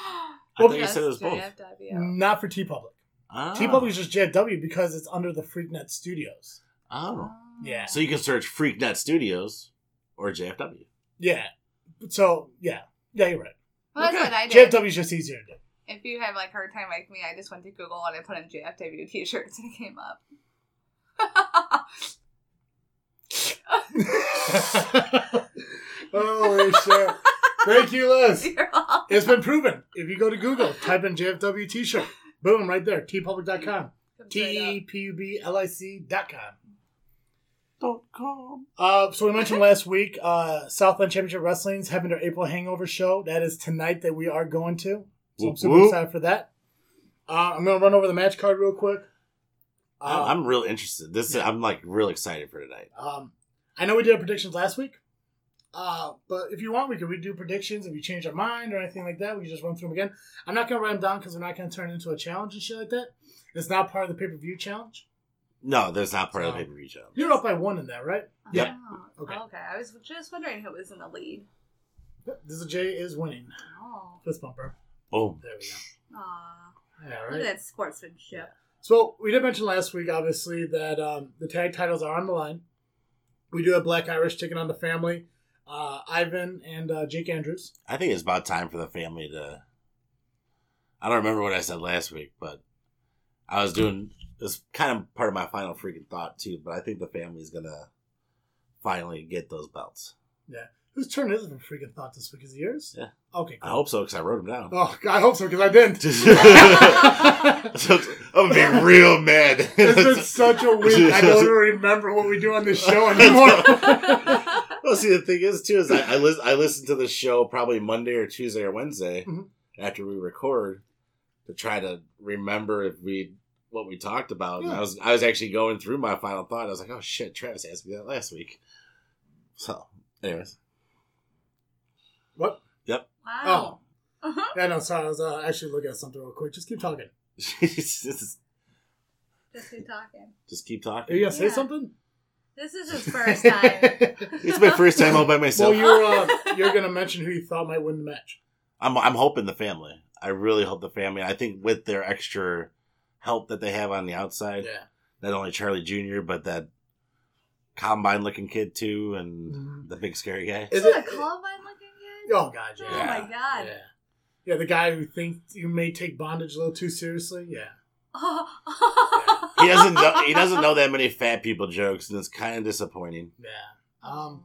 S2: thought you said it was both.
S3: JFW.
S1: not for T Public.
S2: Oh.
S1: T ah. Public is just JFW because it's under the FreakNet Studios.
S2: Oh.
S1: Yeah.
S2: So you can search FreakNet Studios or JFW.
S1: Yeah. So yeah, yeah, you're right.
S3: Well, that's
S2: Okay.
S3: what I did.
S1: JFW is just easier to do.
S3: If you have like hard time like me, I just went to Google and I put in JFW t-shirts and it came up. [LAUGHS]
S1: Holy shit! Thank you, Liz. [LAUGHS]
S3: You're all-
S1: It's been proven. If you go to Google, type in JFW T-shirt, boom, right there. tpublic.com. T E P U B L I C dot com.
S2: Dot com.
S1: Uh, so we mentioned last week, uh, Southland Championship Wrestling's having their April Hangover show. That is tonight that we are going to. So I'm
S2: Whoop,
S1: super
S2: whoop.
S1: excited for that. Uh, I'm gonna run over the match card real quick. Uh,
S2: I'm real interested. This I'm like real excited for tonight.
S1: um, I know we did our predictions last week, uh, but if you want, we can redo predictions. If you change our mind or anything like that, we can just run through them again. I'm not gonna write them down because we're not gonna turn into a challenge and shit like that. It's not part of the pay per view challenge.
S2: No, there's not part of the
S1: Oh.
S2: pay per view challenge.
S1: You're up by one in that, right?
S2: Yep.
S3: Oh,
S1: Okay.
S3: okay. I was just wondering who was in the lead.
S1: This is Jay is winning.
S3: Oh.
S1: Fist bumper.
S2: Boom.
S1: There we go.
S3: Aw.
S1: Yeah,
S3: Look at that sportsmanship.
S1: So we did mention last week, obviously, that um, the tag titles are on the line. We do have Black Irish taking on the family, uh, Ivan and uh, Jake Andrews.
S2: I think it's about time for the family to. I don't remember what I said last week, but I was doing this kind of part of my final freaking thought too. But I think the family's gonna finally get those belts. Yeah.
S1: Whose turn is it for freaking thought this week? Is it yours?
S2: Yeah.
S1: Okay.
S2: I hope so because I wrote them down.
S1: Oh, I hope so because I didn't. [LAUGHS]
S2: So, I'm gonna be [LAUGHS] real mad.
S1: It's been such a week. I don't even remember what we do on this [LAUGHS] show anymore.
S2: Well, see, the thing is, too, is I, I, lis- I listen to the show probably Monday or Tuesday or Wednesday
S1: Mhm.
S2: after we record to try to remember if we what we talked about. And I was I was actually going through my final thought. I was like, oh shit, Travis asked me that last week. So, anyways,
S1: what? Yep.
S3: Wow. Uh-huh.
S1: Yeah, no, sorry. I was uh, actually looking at something real quick. Just keep talking. [LAUGHS]
S2: just,
S3: Just keep talking.
S2: just keep talking.
S1: Are
S2: talking.
S1: you gonna say something?
S3: This is his first time. [LAUGHS]
S2: It's my first time all by myself.
S1: well, you're uh, [LAUGHS] you're gonna mention who you thought might win the match.
S2: I'm I'm hoping the family. I really hope the family. I think with their extra help that they have on the outside,
S1: Yeah.
S2: not only Charlie Jr. but that combine looking kid too, and
S1: Mhm.
S2: the big scary guy.
S1: Is
S3: Is it
S1: it-
S3: a Columbine looking kid?
S1: Oh God, yeah.
S3: Oh my god.
S1: Yeah. Yeah, the guy who thinks you may take bondage a little too seriously. Yeah.
S2: He doesn't know. He doesn't know that many fat people jokes, and it's kind of disappointing.
S1: Yeah. Um,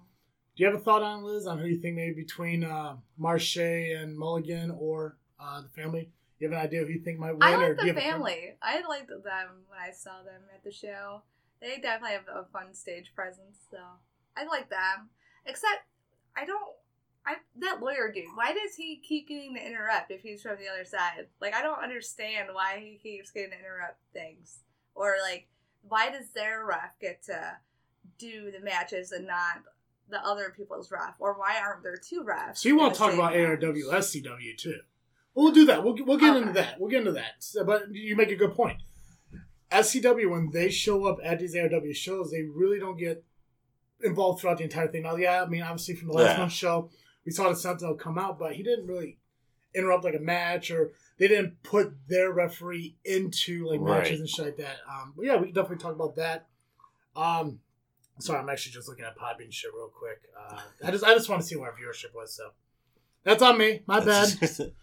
S1: do you have a thought on Liz on who you think maybe between uh, Marche and Mulligan or uh, the family? You have an idea who you think might win?
S3: I
S1: or
S3: like
S1: do you
S3: the family. I liked them when I saw them at the show. They definitely have a fun stage presence, so I like them. Except, I don't. I that lawyer dude. Why does he keep getting to interrupt if he's from the other side? Like, I don't understand why he keeps getting to interrupt things, or like, why does their ref get to do the matches and not the other people's ref, or why aren't there two refs?
S1: So you
S3: in
S1: want to talk about
S3: match?
S1: ARW, SCW too? We'll do that. We'll we'll get into that. We'll get into that. So, but you make a good point. SCW when they show up at these ARW shows, they really don't get involved throughout the entire thing. Now, yeah, I mean, obviously from the last
S2: Yeah.
S1: month's show, we saw the Sentinel come out, but he didn't really interrupt like a match, or they didn't put their referee into like matches and shit like that. Um, but yeah, we can definitely talk about that. Um, sorry, I'm actually just looking at Podbean shit real quick. Uh, I just I just want to see what our viewership was. So that's on me. My bad.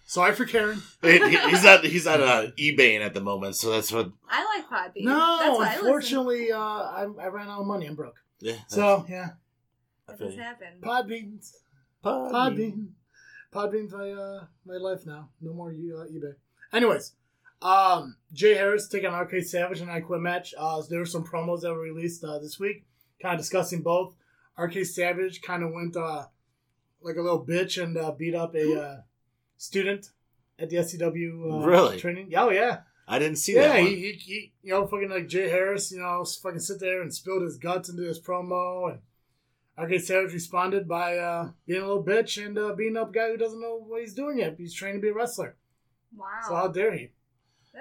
S1: Sorry for Karen.
S2: He- he's at He's not uh, eBaying at the moment, so that's what.
S3: I like Podbean. That's
S1: No,
S3: why I
S1: unfortunately, uh, I, I ran out of money. I'm broke.
S2: Yeah.
S1: So yeah,
S2: I
S3: That
S2: feel
S3: has
S2: you.
S3: happened.
S1: Podbeans,
S2: Podbean.
S1: Podbean, Podbean's my uh, my life now. No more uh, eBay. Anyways, um, Jay Harris taking Arcade Savage in an I Quit match. Uh, there were some promos that were released uh, this week, kind of discussing both. Arcade Savage kind of went uh, like a little bitch and uh, beat up a uh, student at the SCW uh,
S2: Really?
S1: training. Oh yeah.
S2: I didn't see
S1: yeah,
S2: that.
S1: he, he, he, you know, fucking like Jay Harris, you know, fucking sit there and spilled his guts into this promo, and Arcade Savage responded by uh, being a little bitch and uh, beating up a guy who doesn't know what he's doing yet. He's trying to be a wrestler,
S3: Wow.
S1: so how dare he?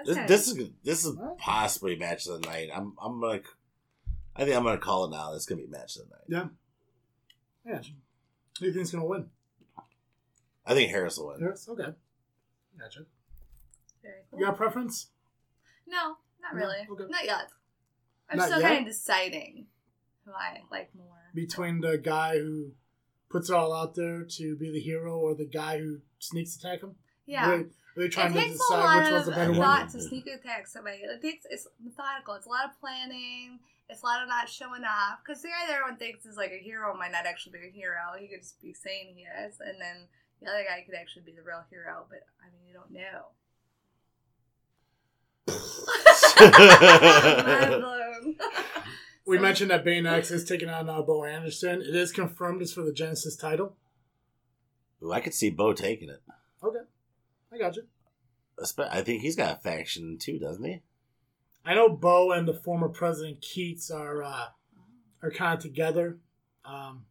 S2: This,
S3: kinda-
S2: this is this is
S1: What?
S2: possibly match of the night. I'm I'm gonna. I think I'm gonna call it now. This is gonna be match of the night.
S1: Yeah, yeah. Who do you think's gonna win?
S2: I think Harris will win.
S1: Harris. Okay, gotcha.
S3: very cool.
S1: You got a preference?
S3: No, not
S1: No?
S3: really.
S1: Okay.
S3: Not yet. I'm
S1: Not
S3: still
S1: yet?
S3: kind of deciding who I like more.
S1: Between the guy who puts it all out there to be the hero or the guy who sneaks attack him?
S3: Yeah.
S1: Really, really trying
S3: it
S1: to
S3: takes a
S1: decide
S3: lot
S1: which one's
S3: of
S1: the better
S2: one.
S3: thought to sneak attack somebody. It takes it's methodical. It's a lot of planning. It's a lot of not showing off because the guy that everyone thinks is like a hero might not actually be a hero. He could just be saying he is, and then the other guy could actually be the real hero. But I mean, you don't know. [LAUGHS] [LAUGHS] [LAUGHS] Mind blown.
S1: We
S3: So-
S1: mentioned that Bane X is taking on uh, Bo Anderson. It is confirmed it's for the Genesis title.
S2: Ooh, I could see Bo taking it.
S1: Okay, I got you.
S2: I think he's got a faction too, doesn't he?
S1: I know Bo and the former president Keats are uh, are kind of together, um,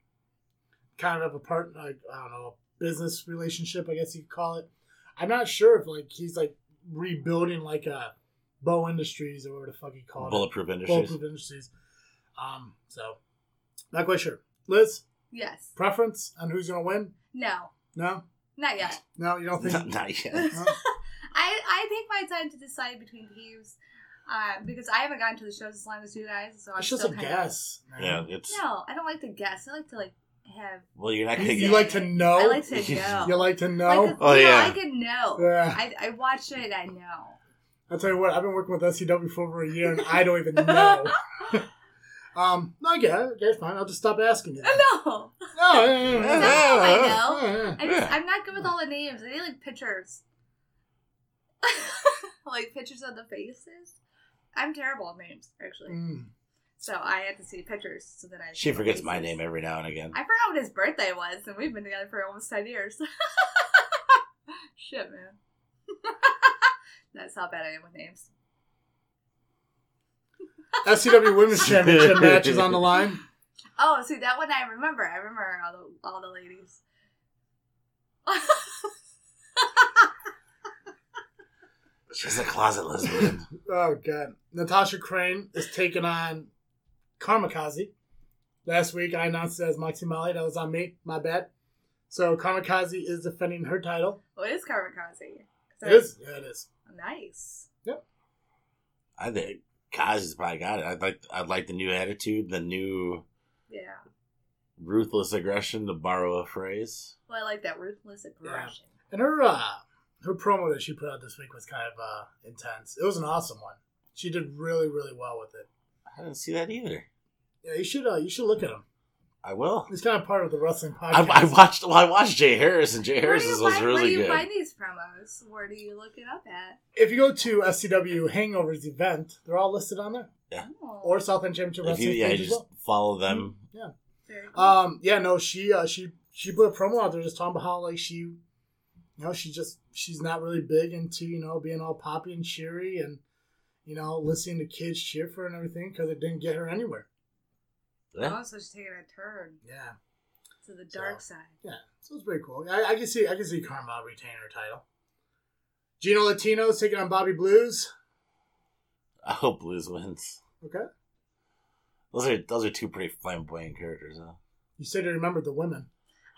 S1: kind of a part like I don't know business relationship, I guess you could call it. I'm not sure if like he's like rebuilding like a Bo Industries or whatever the fuck he called
S2: Bulletproof
S1: it,
S2: Industries.
S1: Bulletproof Industries. Um, so not quite sure. Liz,
S3: Yes.
S1: preference on who's gonna win?
S3: No.
S1: No,
S3: Not yet.
S1: no, you don't think?
S2: Not, not yet.
S1: Huh? [LAUGHS]
S3: I I take my time to decide between teams, uh, because I haven't gotten to the shows as long as you guys. So I'm
S1: It's just
S3: still
S1: a
S3: kind
S1: guess. man.
S2: Yeah, it's
S3: No, I don't like to guess. I like to like have.
S2: well, you're not
S1: You,
S2: gonna
S1: you
S2: get.
S1: like to know?
S3: I like to [LAUGHS] know.
S1: You like to know?
S3: Like,
S2: Oh,
S3: you know,
S2: yeah.
S3: I can know.
S1: Yeah.
S3: I, I watch it. I know.
S1: I'll tell you what, I've been working with SCW for over a year and I don't even [LAUGHS] know. Um, no, I get it. Okay, fine. I'll just stop asking you. then.
S3: No.
S1: No, [LAUGHS] Oh, yeah, yeah, yeah.
S3: No, I know.
S1: Yeah,
S3: I
S1: yeah.
S3: just, I'm not good with all the names. I need like pictures. [LAUGHS] like pictures of the faces. I'm terrible at names, actually.
S1: Mm.
S3: So I had to see pictures so that I.
S2: She
S3: see
S2: forgets my name every now and again.
S3: I forgot what his birthday was, and we've been together for almost ten years. [LAUGHS] Shit, man. That's how bad I am with names.
S1: SCW Women's [LAUGHS] Championship match is on the line.
S3: Oh, see that one I remember. I remember all the all the ladies. [LAUGHS]
S2: She's a closet lesbian.
S1: Oh god. Natasha Crane is taking on Karmakaze. Last week I announced it as Moxie Molly. That was on me. My bad. So Karmakaze is defending her title.
S3: Oh, what is Karmakaze?
S1: It is. Yeah, it is.
S3: nice. Yep.
S2: I think Kazi's probably got it. I'd like I'd like the new attitude, the new
S3: Yeah.
S2: ruthless aggression, to borrow a phrase.
S3: Well, I like that ruthless aggression.
S1: And her uh her promo that she put out this week was kind of uh intense. It was an awesome one. She did really, really well with it.
S2: I didn't see that either.
S1: Yeah, you should uh you should look at him.
S2: I will.
S1: It's kind of part of the wrestling podcast.
S2: I watched. Well, I watched Jay Harris, and Jay
S3: Where do
S2: Harris
S3: you
S2: was
S3: find, where do you
S2: good.
S3: find these promos? Where do you look it up at?
S1: if you go to SCW Hangovers event, they're all listed on there.
S3: Oh,
S1: Or South End Championship
S2: If you,
S1: Wrestling
S2: yeah,
S1: page
S2: you just
S1: well.
S2: follow them.
S1: Yeah.
S3: cool.
S1: Um, yeah, no, she uh, she she put a promo out there just talking about how like she, you know, she just she's not really big into you know being all poppy and cheery and you know listening to kids cheer for her and everything because it didn't get her anywhere.
S2: Yeah.
S3: Oh, so she's taking a turn
S1: Yeah,
S3: to the dark
S1: So-
S3: side.
S1: yeah, so it's pretty cool. I, I can see I can see Karma retain her title. Gino Latino's taking on Bobby Blues.
S2: I hope Blues wins.
S1: Okay,
S2: Those are those are two pretty flamboyant characters, huh?
S1: you said you remembered the women.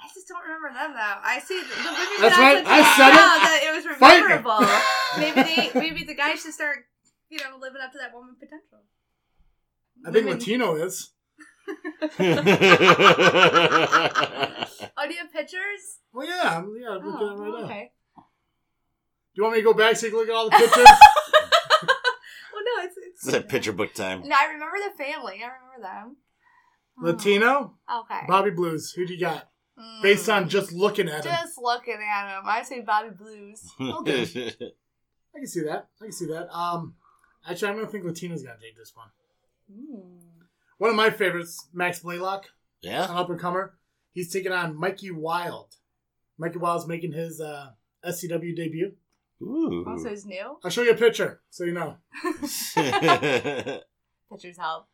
S3: I just don't remember them though. I see the, the women.
S1: That's
S3: that
S1: right,
S3: put
S1: I said it.
S3: That it was
S1: Fight
S3: rememberable. [LAUGHS] maybe they, maybe the guys should start, you know, living up to that woman potential.
S1: I think
S3: Women-
S1: Latino is.
S3: Oh, do you have pictures?
S1: Well, yeah, I'm, yeah, I'm looking at it right
S3: Oh,
S1: now.
S3: okay.
S1: Do you want me to go back so you can look at all the [LAUGHS] pictures?
S3: Well, no, it's it's.
S2: It's a picture book time.
S3: No, I remember the family. I remember them. Oh,
S1: Latino,
S3: Okay.
S1: Bobby Blues. Who do you got?
S3: Mm.
S1: Based on just looking at him.
S3: just looking at him, I say Bobby Blues.
S1: Okay. I can see that. I can see that. Um, actually, I'm gonna think Latino's gonna take this one.
S3: Mm.
S1: One of my favorites, Max Blaylock,
S2: yeah.
S1: an up and comer. He's taking on Mikey Wild. Mikey Wild's making his uh, SCW debut.
S2: Ooh.
S3: Also, is new.
S1: I'll show you a picture so you know. [LAUGHS]
S3: Pictures help.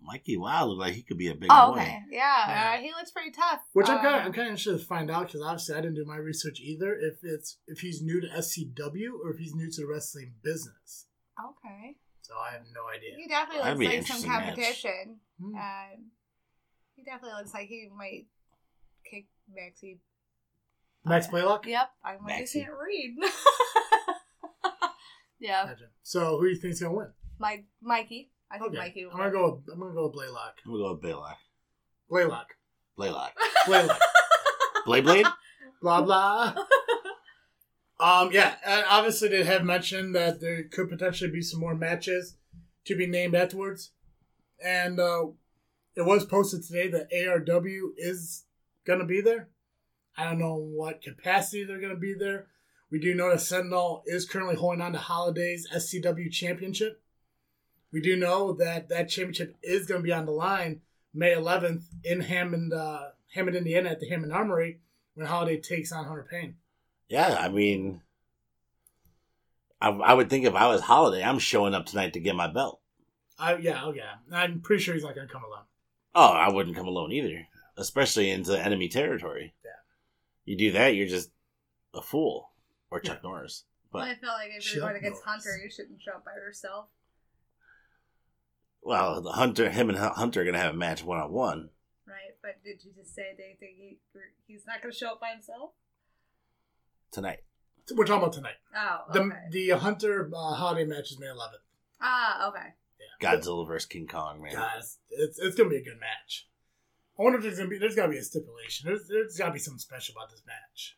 S2: Mikey Wild looked like he could be a big
S3: Oh,
S2: boy.
S3: okay. Yeah,
S1: Yeah.
S3: Uh, he looks pretty tough.
S1: Which I'm kind of
S3: Um,
S1: I'm kind of interested to find out because obviously I didn't do my research either. If it's if he's new to SCW or if he's new to the wrestling business,
S3: Okay.
S1: So I have no idea.
S3: He definitely
S2: That'd
S3: looks like some competition.
S1: Hmm.
S3: Um, he definitely looks like he might kick Maxie.
S1: Max Blaylock.
S3: Yep, I just
S2: Maxie.
S3: can't read. [LAUGHS] yeah,
S1: Gotcha. So who do you think's gonna win?
S3: Mike, Mikey. I think
S1: Okay.
S3: Mikey. Will
S1: I'm gonna
S3: win.
S1: go. With, I'm gonna go with Blaylock.
S2: I'm gonna go with Blaylock.
S1: Blaylock.
S2: Blaylock.
S1: Blaylock. [LAUGHS]
S2: Blade Blade?
S1: blah blah. [LAUGHS] Um, yeah, obviously they have mentioned that there could potentially be some more matches to be named afterwards, and uh, it was posted today that ARW is gonna be there. I don't know what capacity they're gonna be there. We do know that Sentinel is currently holding on to Holiday's SCW Championship. We do know that that championship is going to be on the line May 11th in Hammond, uh, Hammond, Indiana, at the Hammond Armory when Holiday takes on Hunter Payne.
S2: Yeah, I mean, I, I would think if I was Holiday, I'm showing up tonight to get my belt.
S1: I yeah, oh yeah. I'm pretty sure he's not going to come alone.
S2: Oh, I wouldn't come alone either, especially into enemy territory.
S1: Yeah.
S2: You do that, you're just a fool. Or Chuck Norris.
S3: Well,
S2: But,
S3: I feel like if
S1: Chuck
S3: you're going against
S1: Norris.
S3: Hunter, you shouldn't show up by yourself.
S2: well, the Hunter, him and Hunter are going to have a match one on one.
S3: Right, but did you just say they think he, he's not going to show up by himself?
S2: Tonight.
S1: We're talking about tonight.
S3: Oh,
S1: The
S3: okay.
S1: the Hunter uh, Holiday match is May 11th.
S3: ah, okay.
S2: Godzilla versus King Kong, man.
S1: Guys, it's, it's going to be a good match. I wonder if there's going to be there's got to be a stipulation. There's there's got to be something special about this match.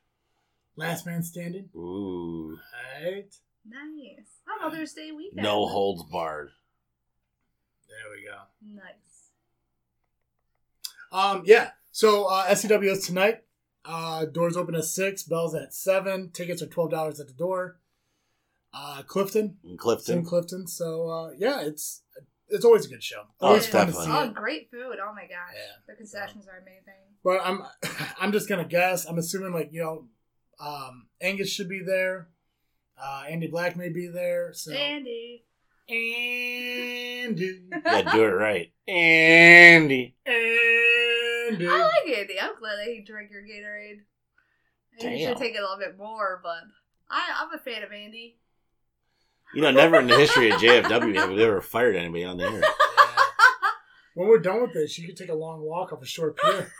S1: Last man standing,
S2: Ooh.
S1: right?
S3: Nice. On Mother's Day weekend.
S2: No holds barred.
S1: There we go.
S3: Nice.
S1: Um, yeah. So uh, SCW is tonight. Uh, doors open at six. Bells at seven. Tickets are twelve dollars at the door. Uh, Clifton.
S2: In
S1: It's in
S2: Clifton.
S1: Clifton. So uh, yeah, it's it's always a good show.
S2: Oh,
S1: Always
S2: it's
S1: fun to
S2: definitely.
S1: see
S3: Oh, great food! Oh my gosh,
S1: Yeah.
S3: the concessions are amazing.
S1: But I'm [LAUGHS] I'm just gonna guess. I'm assuming like you know, um, Angus should be there. Uh, Andy Black may be there. So
S3: Andy,
S1: Andy,
S2: Yeah, do it right. [LAUGHS] Andy.
S1: Andy.
S3: I like Andy. I'm glad that he drank your Gatorade. Maybe you should take it a little bit more, but I, I'm a fan of Andy.
S2: You know, never in the history of JFW have we ever fired anybody on the air.
S1: Yeah. [LAUGHS] When we're done with this, you can take a long walk off a short pier.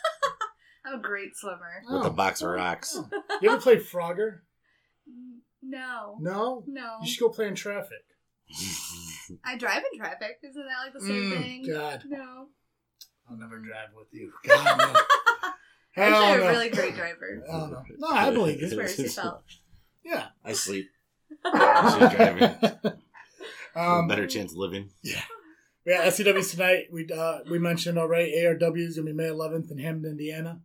S1: [LAUGHS]
S3: I'm a great swimmer.
S2: With a
S1: Oh.
S2: box of rocks.
S1: You ever play Frogger?
S3: No,
S1: No.
S3: no.
S1: You should go play in traffic.
S3: I drive in traffic. Isn't that like the same
S1: Mm,
S3: thing?
S1: God.
S3: No.
S1: I'll never drive with you. God, no. [LAUGHS]
S3: I'm
S1: Hell
S3: actually
S1: no.
S3: a really great driver.
S1: Hell no. No, I believe
S3: It's
S1: you.
S3: where seatbelt. [LAUGHS]
S1: Yeah.
S2: I sleep. [LAUGHS] She's driving.
S1: um,
S2: Better chance of living.
S1: Yeah, Yeah, SCW's tonight. We uh, we mentioned already. ARW is gonna be May 11th in Hammond, Indiana.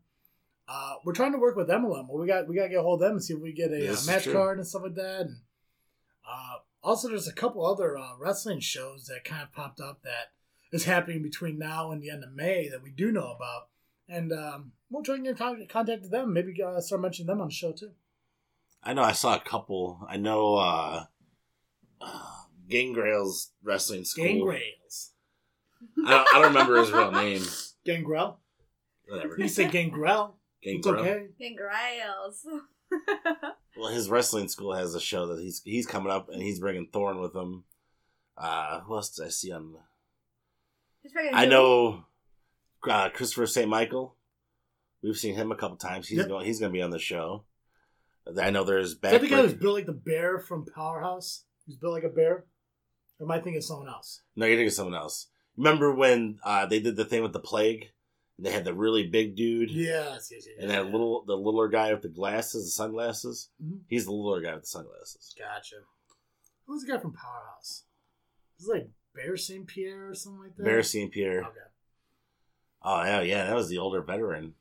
S1: Uh, we're trying to work with MLM. Well, we got we got to get a hold of them and see if we get a
S2: This
S1: uh,
S2: is
S1: match
S2: true.
S1: card and stuff like that. And uh, also, there's a couple other uh, wrestling shows that kind of popped up that is happening between now and the end of May that we do know about. And um, we'll try and get in contact with them. Maybe uh, start mentioning them on the show too.
S2: I know I saw a couple. I know uh, uh Gangrail's wrestling school.
S1: Gangrails.
S2: I don't, I don't remember his real name.
S1: Gangrel.
S2: Whatever.
S1: You say Gangrel.
S2: Gangrel.
S1: It's okay.
S3: Gangrails. [LAUGHS]
S2: Well, his wrestling school has a show that he's he's coming up and he's bringing Thorn with him. Uh, who else did I see on?
S3: He's probably
S2: I know uh, Christopher St. Michael. We've seen him a couple times. He's
S1: Yep.
S2: going. He's going to be on the show. I know there's
S1: Is that the guy who's
S2: back.
S1: built like the bear from Powerhouse? He's built like a bear? Or am I thinking of someone else?
S2: No, you're thinking of someone else. Remember when uh, they did the thing with the plague? They had the really big dude
S1: Yes, yes, yes.
S2: and that little the littler guy with the glasses, the sunglasses.
S1: Mhm.
S2: He's the littler guy with the sunglasses.
S1: Gotcha. Who's the guy from Powerhouse? He's like Bear St. Pierre or something like that?
S2: Bear St. Pierre.
S1: Okay.
S2: Oh yeah, yeah, that was the older veteran.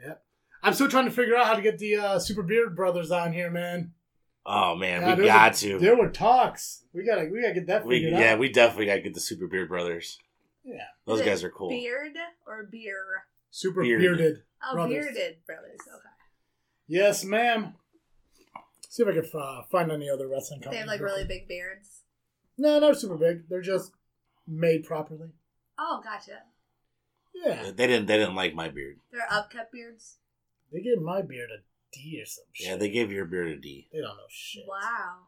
S2: Yep.
S1: I'm still trying to figure out how to get the uh, Super Beard Brothers on here, man.
S2: Oh man,
S1: Yeah,
S2: we got
S1: a-
S2: to.
S1: There were talks. We gotta, we gotta get that
S2: We, yeah,
S1: out.
S2: we definitely got to get the Super Beard Brothers.
S1: yeah.
S2: Those
S3: Is it
S2: guys are cool.
S3: Beard or beer?
S1: Super
S2: Beard.
S1: bearded.
S3: Oh,
S1: Brothers.
S3: bearded brothers. Okay.
S1: Yes, ma'am. See if I can uh, find any other wrestling
S3: They have like really big beards.
S1: No, not super big. They're just made properly.
S3: Oh, gotcha.
S1: Yeah.
S2: They didn't. They didn't like my beard.
S3: They're upkept beards.
S1: They gave my beard a D or some shit.
S2: Yeah, they gave your beard a D.
S1: They don't know shit.
S3: Wow.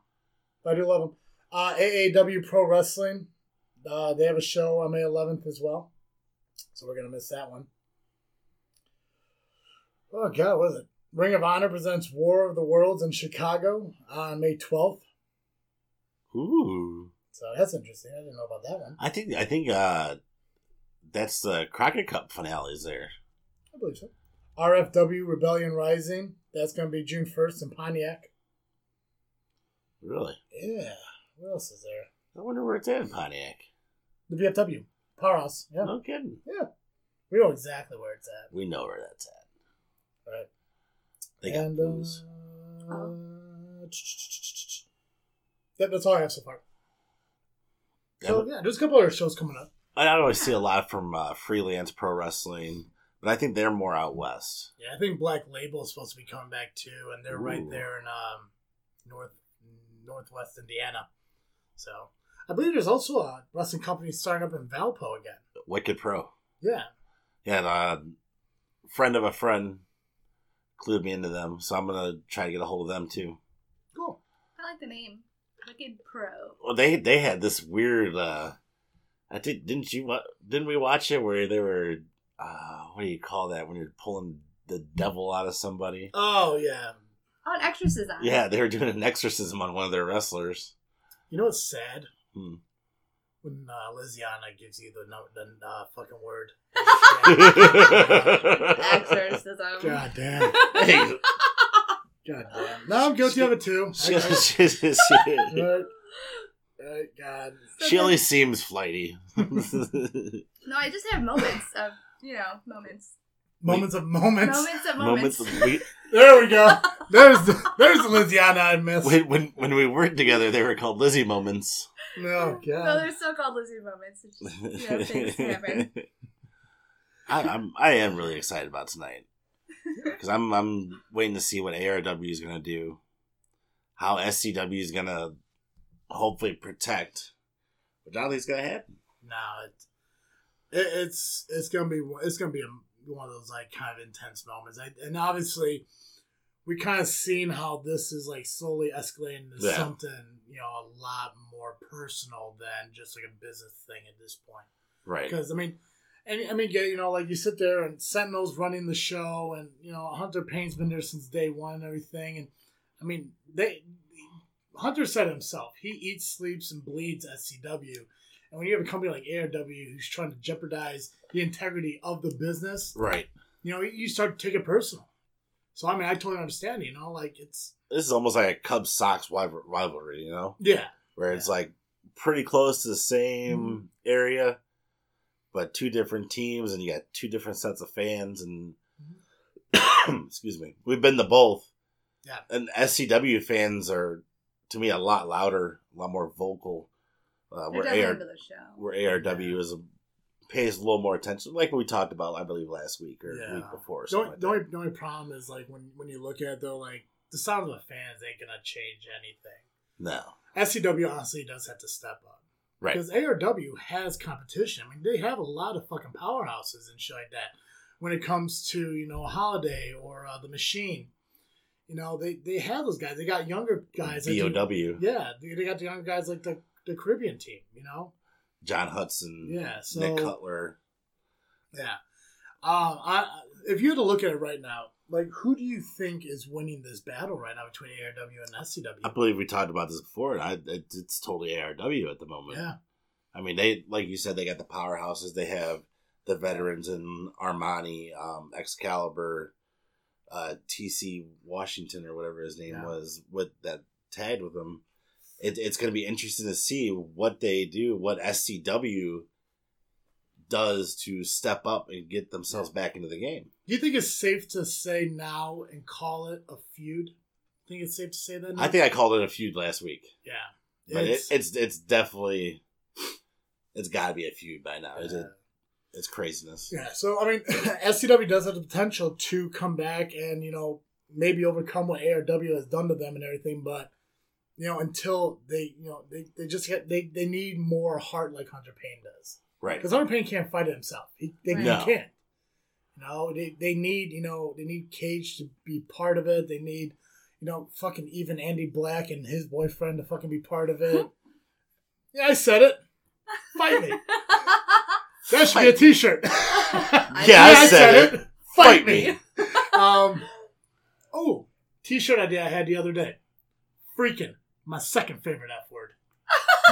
S1: But I do love them. Uh, AAW Pro Wrestling. Uh, they have a show on May 11th as well. So we're going to miss that one. Oh, God, was it? Ring of Honor presents War of the Worlds in Chicago on May 12th.
S2: Ooh,
S1: So that's interesting. I didn't know about that one.
S2: I think. I think. uh That's the Crockett Cup finales there.
S1: I believe so. RFW Rebellion Rising. That's going to be June 1st in Pontiac.
S2: Really?
S1: Yeah. What else is there?
S2: I wonder where it's at in Pontiac.
S1: The VFW. Paros. Yeah.
S2: No kidding.
S1: Yeah. We know exactly where it's at.
S2: We know where that's at.
S1: Right.
S2: They got
S1: and,
S2: booze.
S1: uh, that, that's all I have so far. So yeah, there's a couple other shows coming up.
S2: I don't always see a lot from uh, freelance pro wrestling, but I think they're more out west.
S1: Yeah, I think Black Label is supposed to be coming back too, and they're right there in um, north northwest Indiana. So I believe there's also a wrestling company starting up in Valpo again.
S2: Wicked Pro.
S1: Yeah,
S2: Yeah, and, uh, friend of a friend clued me into them, so I'm gonna try to get a hold of them too.
S1: cool.
S3: I like the name. Wicked Pro.
S2: Well, they they had this weird. uh I think didn't you wa- didn't we watch it where they were uh what do you call that when you're pulling the devil out of somebody?
S1: Oh yeah,
S3: Oh, an exorcism.
S2: Yeah, they were doing an exorcism on one of their wrestlers.
S1: you know what's sad?
S2: Hmm.
S1: When uh, Liziana gives you the no, the uh, fucking word. [LAUGHS] [LAUGHS]
S3: Exorcism.
S1: God damn.
S2: Hey,
S1: God damn. No, I'm guilty of it too.
S2: she,
S1: I-
S2: she, she, [LAUGHS]
S1: Right. Right, God.
S2: she only seems flighty.
S3: No, I just have moments of you know, moments.
S1: Moments of moments.
S3: Moments of
S2: Moments
S3: moments.
S2: of
S1: There we go. [LAUGHS] There's the there's the Lysiana I miss.
S2: when, when when we worked together, they were called Lizzie moments.
S1: Oh
S3: No,
S1: god.
S3: No, they're still called Lizzie moments. It's just, you know, things happen. [LAUGHS]
S2: I, I'm I am really excited about tonight because I'm I'm waiting to see what ARW is gonna do, how SCW is gonna hopefully protect, which I don't think is gonna happen.
S1: No, it's it, it's it's gonna be it's gonna be a, one of those like kind of intense moments, I, and obviously we kind of seen how this is like slowly escalating to
S2: Yeah.
S1: something you know a lot more personal than just like a business thing at this point.
S2: Right.
S1: Because I mean, and I mean, yeah, you know, like you sit there and Sentinel's running the show, and you know Hunter Payne's been there since day one and everything, and I mean they. Hunter said himself, he eats, sleeps, and bleeds SCW. And when you have a company like ARW who's trying to jeopardize the integrity of the business,
S2: Right.
S1: you know, you start to take it personal. So I mean, I totally understand. You know, like it's
S2: This is almost like a Cubs Sox rivalry, you know,
S1: yeah,
S2: where it's
S1: Yeah.
S2: like pretty close to the same
S1: Mhm.
S2: area, but two different teams, and you got two different sets of fans, and [COUGHS] excuse me, we've been to both.
S1: Yeah.
S2: and SCW fans are to me a lot louder, a lot more vocal. Uh, where AR,
S3: the show.
S2: where ARW is a, pays a little more attention, like we talked about, I believe, last week or
S1: Yeah.
S2: week before. Or
S1: the only,
S2: like
S1: the, only, the only problem is like when when you look at it though, like the sound of the fans ain't gonna change anything.
S2: No,
S1: SCW honestly does have to step up.
S2: Right?
S1: Because ARW has competition. I mean, they have a lot of fucking powerhouses and shit like that. When it comes to you know Holiday or uh, the Machine, you know they they have those guys. They got younger guys.
S2: BOW,
S1: yeah, they, they got the younger guys like the the Caribbean team. You know.
S2: John Hudson,
S1: Yeah. So
S2: Nick Cutler.
S1: yeah. Um, I if you had to look at it right now, like who do you think is winning this battle right now between ARW and SCW?
S2: I believe we talked about this before, and I, it, it's totally ARW at the moment.
S1: yeah.
S2: I mean, they like you said, they got the powerhouses. They have the veterans in Armani, um, Excalibur, uh, TC Washington or whatever his name
S1: Yeah.
S2: was, with that tagged with them. It, it's going to be interesting to see what they do, what SCW does to step up and get themselves back into the game.
S1: Do you think it's safe to say now and call it a feud? I think it's safe to say that? Now?
S2: I think I called it a feud last week,
S1: yeah.
S2: but it, it's it's definitely it's got to be a feud by now. Is
S1: yeah.
S2: it? It's craziness.
S1: Yeah, so I mean, [LAUGHS] SCW does have the potential to come back and you know maybe overcome what ARW has done to them and everything, but you know until they you know they, they just get they they need more heart like Hunter Payne does
S2: Right.
S1: because Hunter Payne can't fight it himself. He they, he
S2: No.
S1: can't. You know they they need you know they need Cage to be part of it. They need you know fucking even Andy Black and his boyfriend to fucking be part of it. yeah, I said it. Fight me. [LAUGHS] That should be a
S2: Fight
S1: T-shirt. [LAUGHS]
S2: Yeah, I said it.
S1: Fight me. [LAUGHS] um. Oh, T-shirt idea I had the other day. Freaking my second favorite F word.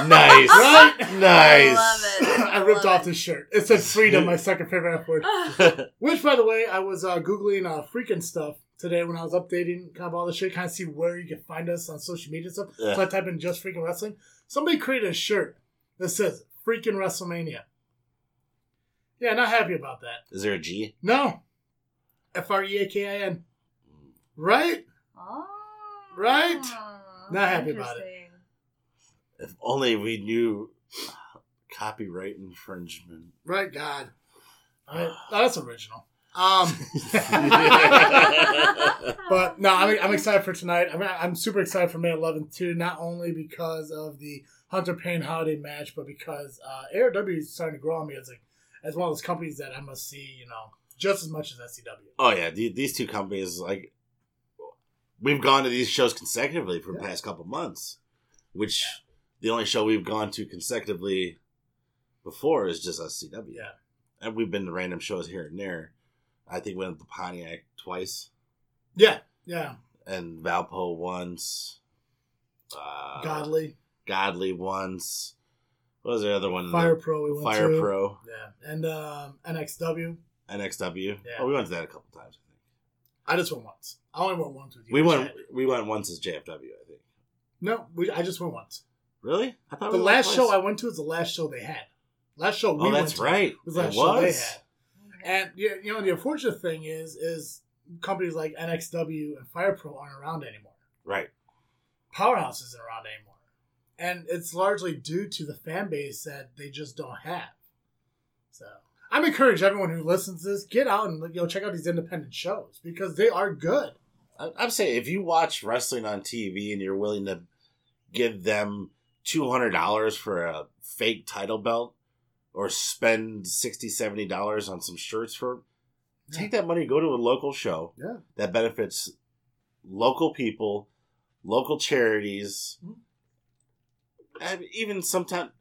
S2: Nice. [LAUGHS]
S1: Right?
S2: Nice.
S3: I love it. [LAUGHS]
S1: I ripped
S3: love
S1: off this shirt. It said freedom, my second favorite F word. [LAUGHS] Which, by the way, I was uh, googling uh, freaking stuff today when I was updating kind of all the shit, kind of see where you can find us on social media and stuff.
S2: Yeah.
S1: So I type in just freaking wrestling. Somebody created a shirt that says freaking WrestleMania. Yeah, not happy about that.
S2: Is there a G?
S1: No. F R E A K I N. Right?
S3: Oh.
S1: Right? Not happy about it.
S3: Interesting.
S2: If only we knew copyright infringement.
S1: Right, God. All right. That's original. Um, [LAUGHS] [LAUGHS] but no, I'm, I'm excited for tonight. I'm, I'm super excited for May 11th too. Not only because of the Hunter Payne holiday match, but because uh, ARW is starting to grow on me as like as one of those companies that I must see. You know, just as much as SCW.
S2: oh yeah, the, these two companies like we've gone to these shows consecutively for the
S1: Yeah.
S2: past couple months, which the only show we've gone to consecutively before is just SCW.
S1: Yeah.
S2: and we've been to random shows here and there. I think we went to Pontiac twice
S1: Yeah, yeah.
S2: and Valpo once. Uh,
S1: Godly,
S2: Godly once. What was the other one?
S1: Fire Pro. We went
S2: Fire
S1: to.
S2: Pro.
S1: Yeah, and um, NXW.
S2: NXW.
S1: Yeah.
S2: Oh, we went to that a couple times.
S1: I just went once. I only went once with you.
S2: We went.
S1: I-
S2: We went once as JFW. I think.
S1: No, we, I just went once.
S2: Really? I thought
S1: The
S2: we went
S1: last show I went to was the last show they had. Last show oh, we
S2: Oh,
S1: went
S2: that's
S1: to
S2: right.
S1: was the last
S2: it
S1: show they had. And you know the unfortunate thing is is companies like NXW and FirePro aren't around anymore.
S2: Right.
S1: Powerhouse isn't around anymore, and it's largely due to the fan base that they just don't have. So I'm encouraging everyone who listens to this get out and you know check out these independent shows because they are good.
S2: I- I'm saying if you watch wrestling on TV and you're willing to give them two hundred dollars for a fake title belt, or spend 60 dollars on some shirts for, take that money, go to a local show
S1: Yeah.
S2: that benefits local people, local charities,
S1: Mhm.
S2: and even sometimes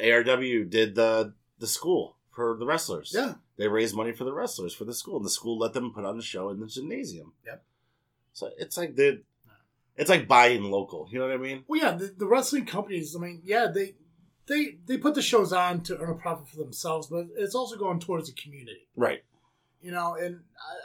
S2: ARW did the the school for the wrestlers.
S1: Yeah,
S2: They raised money for the wrestlers for the school, and the school let them put on the show in the gymnasium.
S1: Yep.
S2: So it's like the, it's like buying local. You know what I mean?
S1: Well, yeah, the, the wrestling companies. I mean, yeah, they they they put the shows on to earn a profit for themselves, but it's also going towards the community.
S2: Right.
S1: You know, and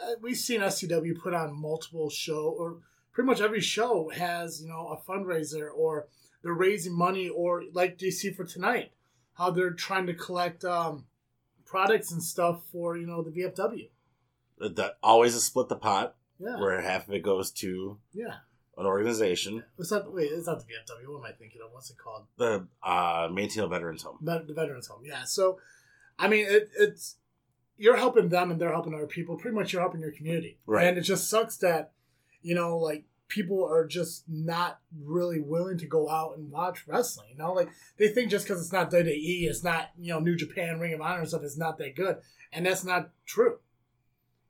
S1: I, I- we've seen SCW put on multiple show, or pretty much every show has you know a fundraiser, or they're raising money, or like you see for tonight, how they're trying to collect um, products and stuff for you know the VFW.
S2: That always a split the pot
S1: Yeah,
S2: where half of it goes to
S1: yeah.
S2: An organization,
S1: It's not wait, it's not the VFW. What am I thinking of? What's it called?
S2: the uh, Maintail Veterans Home.
S1: The veterans home. Yeah. So, I mean, it, it's you're helping them and they're helping other people. Pretty much, you're helping your community.
S2: Right.
S1: And it just sucks that you know, like people are just not really willing to go out and watch wrestling. You know, like they think just because it's not WWE, it's not you know New Japan, Ring of Honor and stuff, it's not that good, and that's not true.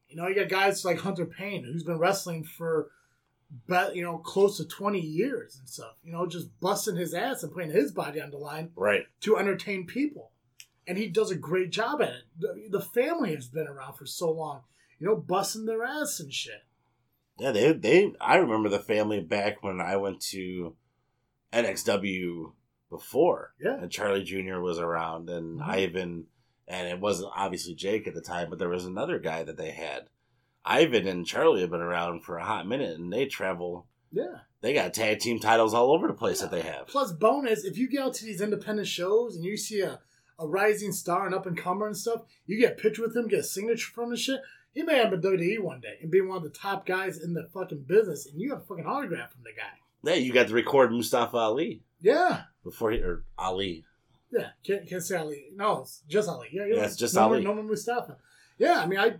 S1: You know, you got guys like Hunter Payne who's been wrestling for. Bet you know, close to twenty years and stuff. You know, just busting his ass and putting his body on the line
S2: Right.
S1: to entertain people. And he does a great job at it. The, the family has been around for so long, you know, busting their ass and shit.
S2: Yeah, they they. I remember the family back when I went to NXW before,
S1: Yeah.
S2: and Charlie Jr. was around, and
S1: Mhm.
S2: Ivan, and it wasn't obviously Jake at the time, but there was another guy that they had. Ivan and Charlie have been around for a hot minute, and they travel.
S1: Yeah.
S2: They got tag team titles all over the place that they have.
S1: Plus, bonus, if you get out to these independent shows and you see a, a rising star and up and comer and stuff, you get a picture with him, get a signature from the shit. He may have been WWE one day and be one of the top guys in the fucking business, and you have a fucking autograph from the guy.
S2: Yeah, you got to record Mustafa Ali
S1: Yeah.
S2: before he or Ali.
S1: Yeah, can't, can't say Ali. No, it's just Ali. Yeah,
S2: Yeah,
S1: right.
S2: it's just
S1: no
S2: Ali.
S1: More, no more Mustafa. Yeah, I mean, I,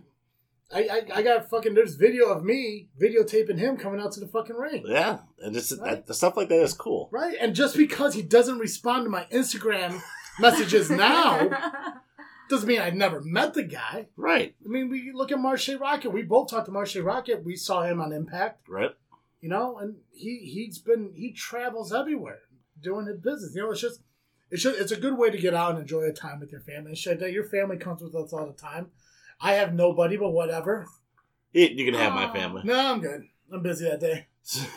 S1: I, I, I got fucking. There's video of me videotaping him coming out to the fucking ring.
S2: Yeah, and just
S1: Right.
S2: that, the stuff like that is cool.
S1: Right, and just because he doesn't respond to my Instagram [LAUGHS] messages now [LAUGHS] doesn't mean I never met the guy.
S2: Right,
S1: I mean, we look at Marshe Rockett. We both talked to Marshe Rockett. We saw him on Impact,
S2: right.
S1: you know, and he he's been he travels everywhere doing his business. You know, it's just it's just it's a good way to get out and enjoy a time with your family shit. That your family comes with us all the time. I have nobody, but whatever.
S2: You you can have my family.
S1: No, I'm good. I'm busy that day.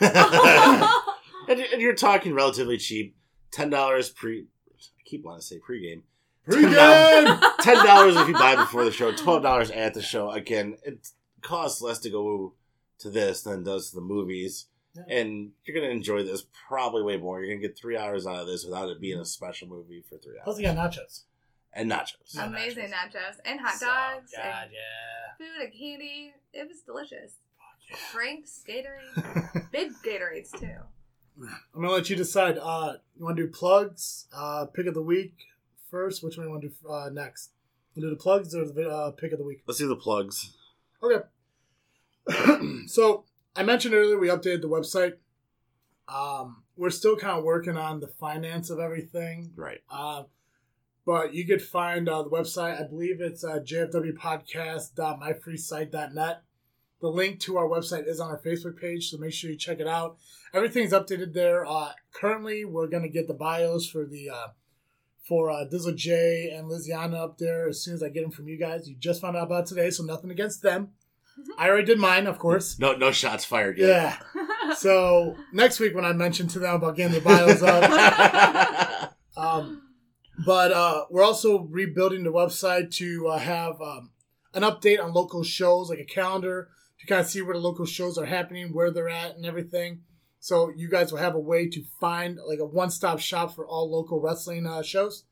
S1: [LAUGHS] [LAUGHS]
S2: and, and you're talking relatively cheap. Ten dollars pre. I keep wanting to say pregame.
S1: Pre-game!
S2: Ten dollars if you buy before the show. Twelve dollars at the show. Again, it costs less to go to this than it does to the movies,
S1: Yeah.
S2: and you're gonna enjoy this probably way more. You're gonna get three hours out of this without it being a special movie for three hours.
S1: Plus,
S2: hours.
S1: you got nachos.
S2: And nachos.
S1: Yeah.
S3: Amazing nachos and hot
S1: So,
S3: dogs
S1: God,
S3: and
S1: yeah.
S3: food and candy. It was delicious.
S1: yeah.
S3: Drinks, Gatorade, [LAUGHS] big Gatorades too.
S1: I'm gonna let you decide. Uh, you want to do plugs? Uh, pick of the week first. Which one you want to do uh, next? You do the plugs or the uh, pick of the week?
S2: Let's do the plugs.
S1: Okay. [CLEARS THROAT] so I mentioned earlier we updated the website. Um, we're still kind of working on the finance of everything.
S2: Right.
S1: Uh, but you could find uh, the website. I believe it's uh, jfwpodcast.myfreesite.net. The link to our website is on our Facebook page, so make sure you check it out. Everything's updated there. Uh, currently, we're gonna get the bios for the uh, for uh, Dizzle J and Liziana up there as soon as I get them from you guys. You just found out about today, so nothing against them. I already did mine, of course.
S2: No, no shots fired yet.
S1: Yeah. So next week when I mention to them about getting the bios up, [LAUGHS] um, but uh, we're also rebuilding the website to uh, have um, an update on local shows, like a calendar to kind of see where the local shows are happening, where they're at, and everything. So you guys will have a way to find like a one-stop shop for all local wrestling uh, shows.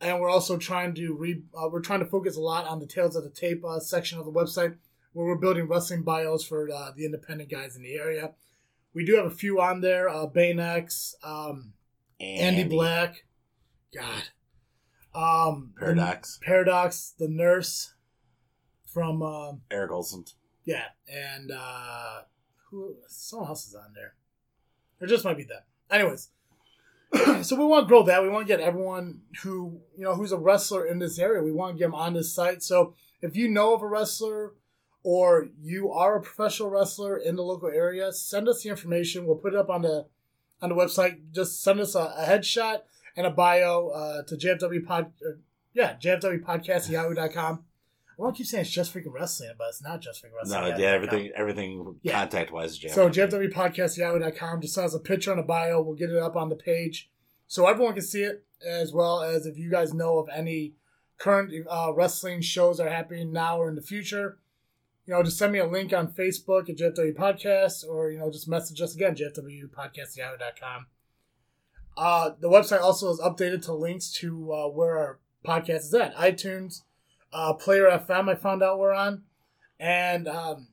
S1: and we're also trying to re uh, we're trying to focus a lot on the Tales of the Tape uh, section of the website where we're building wrestling bios for uh, the independent guys in the area. We do have a few on there: uh, Bane X, um, Andy Black, God, um,
S2: Paradox.
S1: the- Paradox, the nurse from um,
S2: Eric Olson.
S1: yeah, and uh, who? Someone else is on there. There just might be them. Anyways, [CLEARS THROAT] so we want to grow that. We want to get everyone who you know who's a wrestler in this area. We want to get them on this site. So if you know of a wrestler or you are a professional wrestler in the local area, send us the information. We'll put it up on the on the website. Just send us a, a headshot and a bio uh, to JFW pod. Or, yeah, JFW podcast yahoo.com. I want to keep saying it's just freaking wrestling, but it's not just freaking wrestling.
S2: No, yeah, everything, everything
S1: Yeah.
S2: contact wise.
S1: So JFW Podcast Yahoo.com just has a picture on a bio. We'll get it up on the page so everyone can see it, as well as if you guys know of any current uh, wrestling shows that are happening now or in the future. You know, just send me a link on Facebook at JFW Podcast, or you know, just message us again, JFW Podcast Yahoo.com. Uh, the website also is updated to links to uh, where our podcast is at iTunes, uh, Player FM. I found out we're on, and um,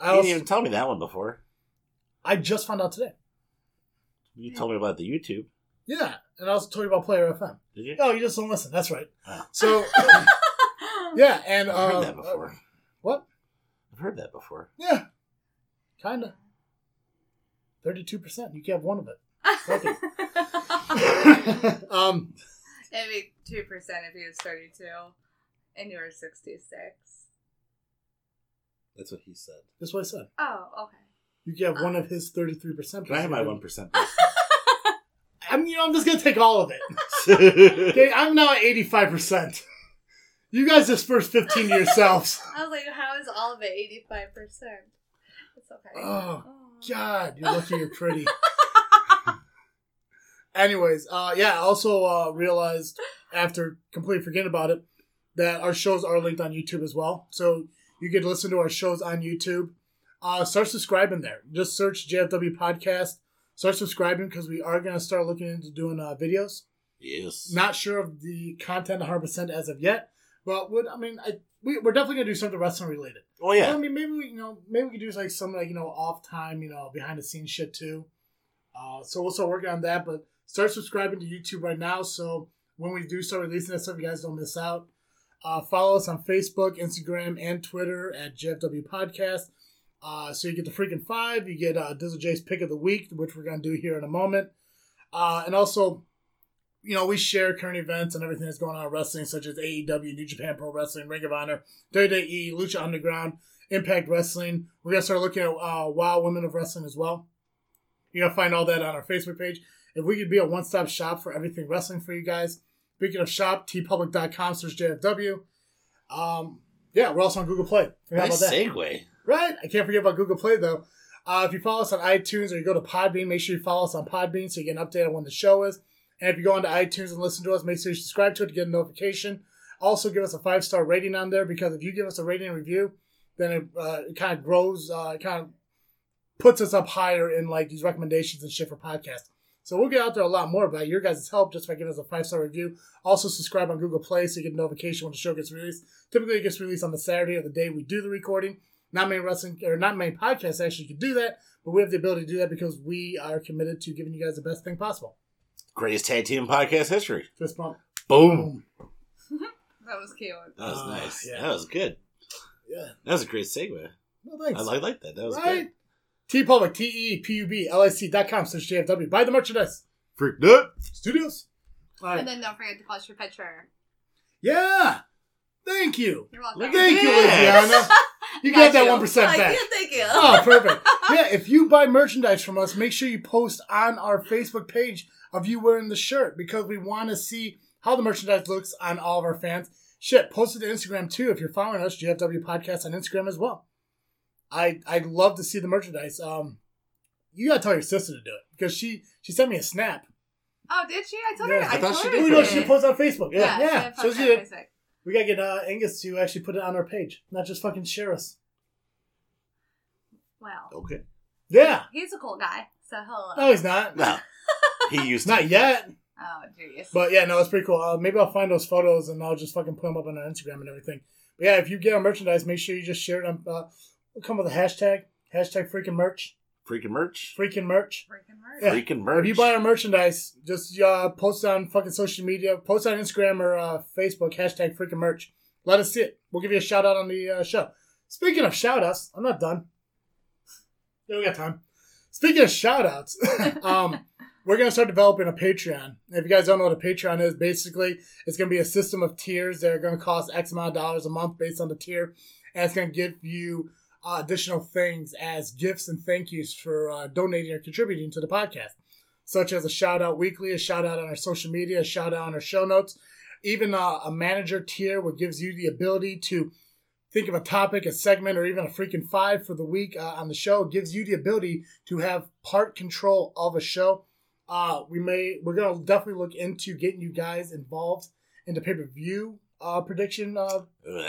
S1: I
S2: you didn't
S1: also,
S2: even tell me that one before.
S1: I just found out today.
S2: You told me about the YouTube.
S1: Yeah, and I also told you about Player FM.
S2: Did you?
S1: Oh, you just don't listen. That's right. So [LAUGHS] yeah, and
S2: I've
S1: uh,
S2: heard that before.
S1: what?
S2: I've heard that before.
S1: Yeah, kinda. Thirty-two percent. You can have one of it. [LAUGHS] [LAUGHS] um,
S3: Maybe two percent if he was thirty-two, and you were sixty-six.
S2: That's what he said.
S1: that's what I said.
S3: Oh, okay.
S1: You can have one of his thirty-three percent.
S2: Can I have my one percent? [LAUGHS]
S1: I'm, you know, I'm just gonna take all of it. [LAUGHS] Okay, I'm now at eighty-five percent. You guys disperse fifteen to yourselves.
S3: I was like, how is all of it eighty-five percent? It's okay.
S1: Oh, God, you're lucky you're pretty. Anyways, uh, yeah, I also uh, realized after completely forgetting about it that our shows are linked on YouTube as well. So you can listen to our shows on YouTube. Uh, start subscribing there. Just search JFW Podcast. Start subscribing because we are going to start looking into doing uh, videos.
S2: yes.
S1: Not sure of the content 100% as of yet, but would I mean, I, we, we're definitely going to do something wrestling related.
S2: Oh yeah.
S1: I mean, maybe we, you know, maybe we could do like some like you know off time, you know, behind the scenes shit too. Uh, so we'll start working on that. But start subscribing to YouTube right now, so when we do start releasing that stuff, you guys don't miss out. Uh, follow us on Facebook, Instagram, and Twitter at JFW Podcast. Uh, so you get the freaking five. You get uh, Dizzle J's pick of the week, which we're gonna do here in a moment. Uh, and also, you know, we share current events and everything that's going on in wrestling, such as AEW, New Japan Pro Wrestling, Ring of Honor, WWE, Lucha Underground, Impact Wrestling. We're gonna start looking at uh, Wow Women of Wrestling as well. You're gonna find all that on our Facebook page. If we could be a one-stop shop for everything wrestling for you guys. Speaking of shop, teepublic.com slash JFW. Um, yeah, we're also on Google Play. Forgot
S2: Nice
S1: about that.
S2: segue.
S1: Right? I can't forget about Google Play though. Uh, if you follow us on iTunes or you go to Podbean, make sure you follow us on Podbean so you get an update on when the show is. And if you go onto iTunes and listen to us, make sure you subscribe to it to get a notification. Also, give us a five star rating on there because if you give us a rating and review, then it, uh, it kind of grows, uh, it kind of puts us up higher in like these recommendations and shit for podcasts. So we'll get out there a lot more by your guys' help just by giving us a five star review. Also, subscribe on Google Play so you get a notification when the show gets released. Typically, it gets released on the Saturday or the day we do the recording. Not many wrestling or not many podcasts actually can do that, but we have the ability to do that because we are committed to giving you guys the best thing possible.
S2: Greatest tag team podcast history.
S1: Fist bump.
S2: Boom. [LAUGHS]
S3: That was cute.
S2: That was
S1: Ah,
S2: nice.
S1: yeah.
S2: That was good.
S1: Yeah.
S2: That was a great segue.
S1: Well, thanks.
S2: I like, like that. That was
S1: right?
S2: good.
S1: T Public, T E P U B L I C dot com slash JFW. Buy the merchandise.
S2: Freak nut.
S1: Studios. All right.
S3: And then don't forget to post your picture.
S1: Yeah. Thank you.
S3: You're welcome.
S1: Thank you,
S2: Yeah.
S1: Adriana. You got that 1% back.
S3: Thank you.
S1: Oh, perfect. [LAUGHS] Yeah, if you buy merchandise from us, make sure you post on our Facebook page of you wearing the shirt because we want to see how the merchandise looks on all of our fans. Shit, post it to Instagram too if you're following us, JFW Podcast on Instagram as well. I I'd love to see the merchandise. Um, you gotta tell your sister to do it because she she sent me a snap.
S3: Oh, did she? I told
S1: Yeah.
S3: her.
S1: I
S3: I,
S2: thought
S3: told
S2: she
S3: her
S2: did
S1: Oh no, she
S3: it.
S1: posts on Facebook. Yeah,
S3: Yeah,
S1: yeah.
S3: she
S1: So she did.
S3: Facebook.
S1: We gotta get uh, Angus to actually put it on our page, not just fucking share us.
S3: Well,
S2: Okay.
S1: Yeah.
S3: he's a cool guy, so he'll.
S1: No, he's not.
S2: No. [LAUGHS] He used to.
S1: Not yet.
S3: Oh, jeez.
S1: But yeah, no, it's pretty cool. Uh, maybe I'll find those photos and I'll just fucking put them up on our Instagram and everything. But yeah, if you get our merchandise, make sure you just share it. On, uh, we'll come with a hashtag, hashtag freaking merch,
S2: Freaking merch.
S1: freaking merch.
S3: Freaking merch.
S1: Yeah.
S2: Freaking merch.
S1: If you buy our merchandise, just uh, post on fucking social media, post on Instagram or uh, Facebook, hashtag freaking merch. Let us see it. We'll give you a shout out on the uh, show. Speaking of shout outs, I'm not done. Yeah, we got time. Speaking of shout outs, [LAUGHS] um, we're going to start developing a Patreon. If you guys don't know what a Patreon is, basically, it's going to be a system of tiers that are going to cost X amount of dollars a month based on the tier. And it's going to give you uh, additional things as gifts and thank yous for uh, donating or contributing to the podcast, such as a shout out weekly, a shout out on our social media, a shout out on our show notes, even uh, a manager tier, which gives you the ability to think of a topic, a segment, or even a freaking five for the week uh, on the show. It gives you the ability to have part control of a show. Uh, we may we're gonna definitely look into getting you guys involved in the pay per view uh, prediction uh,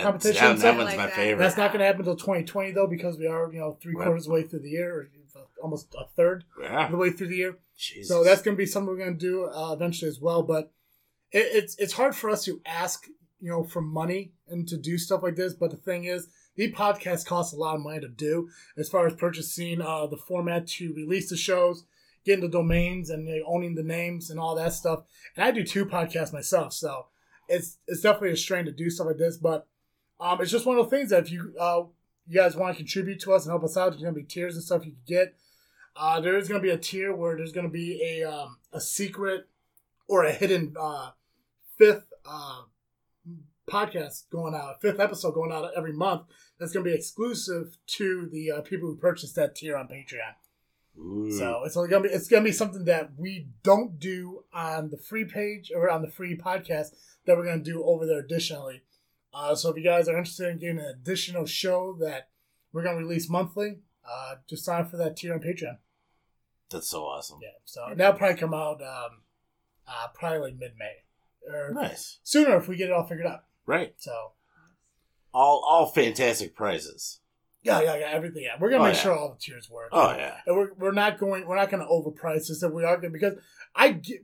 S1: competition
S2: That,
S1: and
S2: that
S1: stuff
S2: one's
S3: like
S2: my
S3: that.
S2: favorite.
S1: that's not going to happen until 2020 though, because we are you know three
S2: Right.
S1: quarters of the way through the year, or almost a third of the way through the year.
S2: Jesus.
S1: So that's going to be something we're going to do uh, eventually as well. But it, it's it's hard for us to ask you know for money and to do stuff like this. But the thing is, the podcast costs a lot of money to do as far as purchasing uh, the format to release the shows, getting the domains and you know, owning the names and all that stuff. And I do two podcasts myself, so it's it's definitely a strain to do stuff like this. But um, it's just one of those things that if you uh, you guys want to contribute to us and help us out, there's to be tiers and stuff you can get. Uh, there is to be a tier where there's to be a um, a secret or a hidden uh, fifth uh, podcast going out, fifth episode going out every month. That's to be exclusive to the uh, people who purchase that tier on Patreon.
S2: Ooh.
S1: So it's gonna be it's gonna be something that we don't do on the free page or on the free podcast that we're gonna do over there additionally. Uh, so if you guys are interested in getting an additional show that we're gonna release monthly, uh, just sign up for that tier on Patreon.
S2: that's so awesome.
S1: Yeah, so that'll probably come out um, uh, probably like mid May or
S2: Nice.
S1: sooner if we get it all figured out.
S2: Right.
S1: So
S2: All all fantastic prizes.
S1: Yeah, yeah, yeah, everything. Yeah, we're gonna
S2: Oh,
S1: make
S2: yeah.
S1: sure all the tiers work.
S2: Oh yeah.
S1: and we're, we're not going we're not to overprice this that we are going because I get,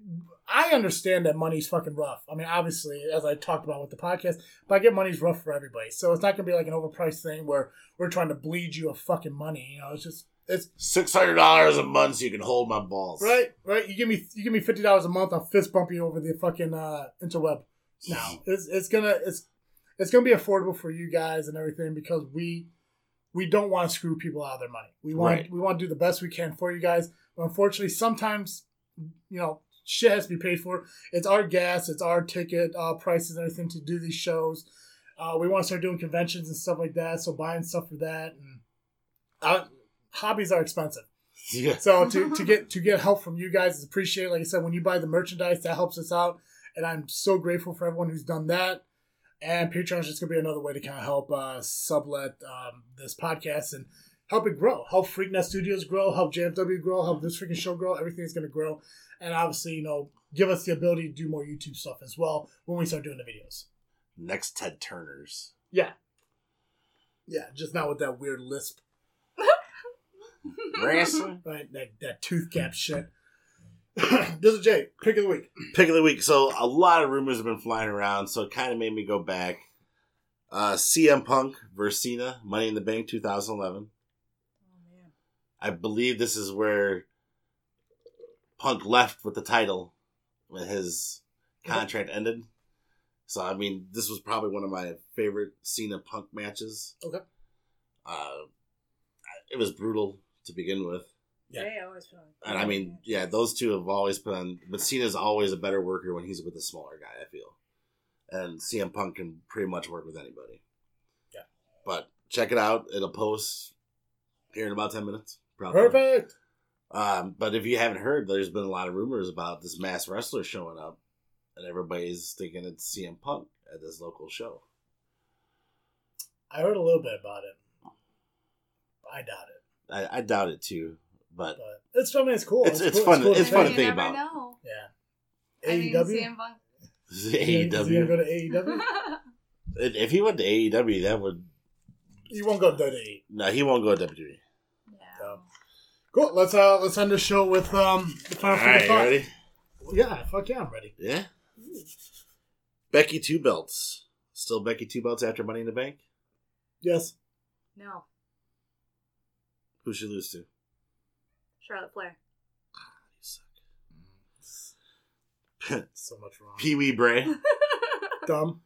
S1: I understand that money's fucking rough. I mean, obviously, as I talked about with the podcast, but I get money's rough for everybody. So it's not going to be like an overpriced thing where we're trying to bleed you of fucking money. You know, it's just it's
S2: Six hundred dollars a month so you can hold my balls.
S1: right, right. You give me you give me fifty dollars a month, I'll fist bump you over the fucking uh, interweb. No, it's it's gonna it's it's gonna be affordable for you guys and everything because we we don't want to screw people out of their money. We want
S2: Right.
S1: we want to do the best we can for you guys. But unfortunately, sometimes you know shit has to be paid for. It's our gas, it's our ticket uh, prices and everything to do these shows. Uh, we want to start doing conventions and stuff like that, so buying stuff for that and uh, hobbies are expensive.
S2: Yeah.
S1: So [LAUGHS] to, to get to get help from you guys is appreciated. Like I said, when you buy the merchandise, that helps us out, and I'm so grateful for everyone who's done that. And Patreon is just gonna be another way to kind of help uh, sublet um, this podcast and help it grow, help Freaknet Studios grow, help JFW grow, help this freaking show grow. Everything's gonna grow, and obviously, you know, give us the ability to do more YouTube stuff as well when we start doing the videos.
S2: Next Ted Turner's.
S1: Yeah, yeah, just not with that weird lisp, [LAUGHS]
S2: Wrestling.
S1: right? That that tooth cap shit. [COUGHS] this is Jay. Pick of the week.
S2: Pick of the week. So a lot of rumors have been flying around, so it kind of made me go back. Uh, CM Punk versus Cena, Money in the Bank 2011.
S3: Oh man.
S2: I believe this is where Punk left with the title when his contract ended. So I mean, this was probably one of my favorite Cena Punk matches.
S1: Okay.
S2: Uh, it was brutal to begin with,
S1: Yeah.
S3: They always feel like-
S2: and I mean, yeah, those two have always been. But Cena's always a better worker when he's with a smaller guy. I feel, and CM Punk can pretty much work with anybody.
S1: Yeah.
S2: But check it out. It'll post here in about ten minutes. Probably.
S1: Perfect.
S2: Um, but if you haven't heard, there's been a lot of rumors about this mass wrestler showing up, and everybody's thinking it's CM Punk at this local show.
S1: I heard a little bit about it. I doubt it,
S2: I, I doubt it too, but
S1: but it's I mean it's cool.
S2: It's- it's
S1: cool.
S2: fun-
S1: cool
S2: it's
S1: to
S2: fun to think about.
S3: know.
S1: Yeah.
S3: I mean,
S1: AEW.
S3: CM Punk.
S1: Is he gonna go to AEW? [LAUGHS]
S2: If he went to AEW, that would
S1: He won't go to WWE.
S2: no, he won't go to WWE.
S3: yeah.
S1: Cool. Let's uh let's end the show with um the final
S2: right, you
S1: thought.
S2: ready?
S1: Yeah, fuck yeah, I'm ready.
S2: Yeah. Becky two belts. Still Becky two belts after Money in the Bank.
S1: Yes.
S3: No,
S2: Who should lose to?
S3: Charlotte Flair.
S2: Ah, you suck. [LAUGHS]
S1: So much wrong.
S2: Pee Wee Bray. [LAUGHS]
S1: Dumb.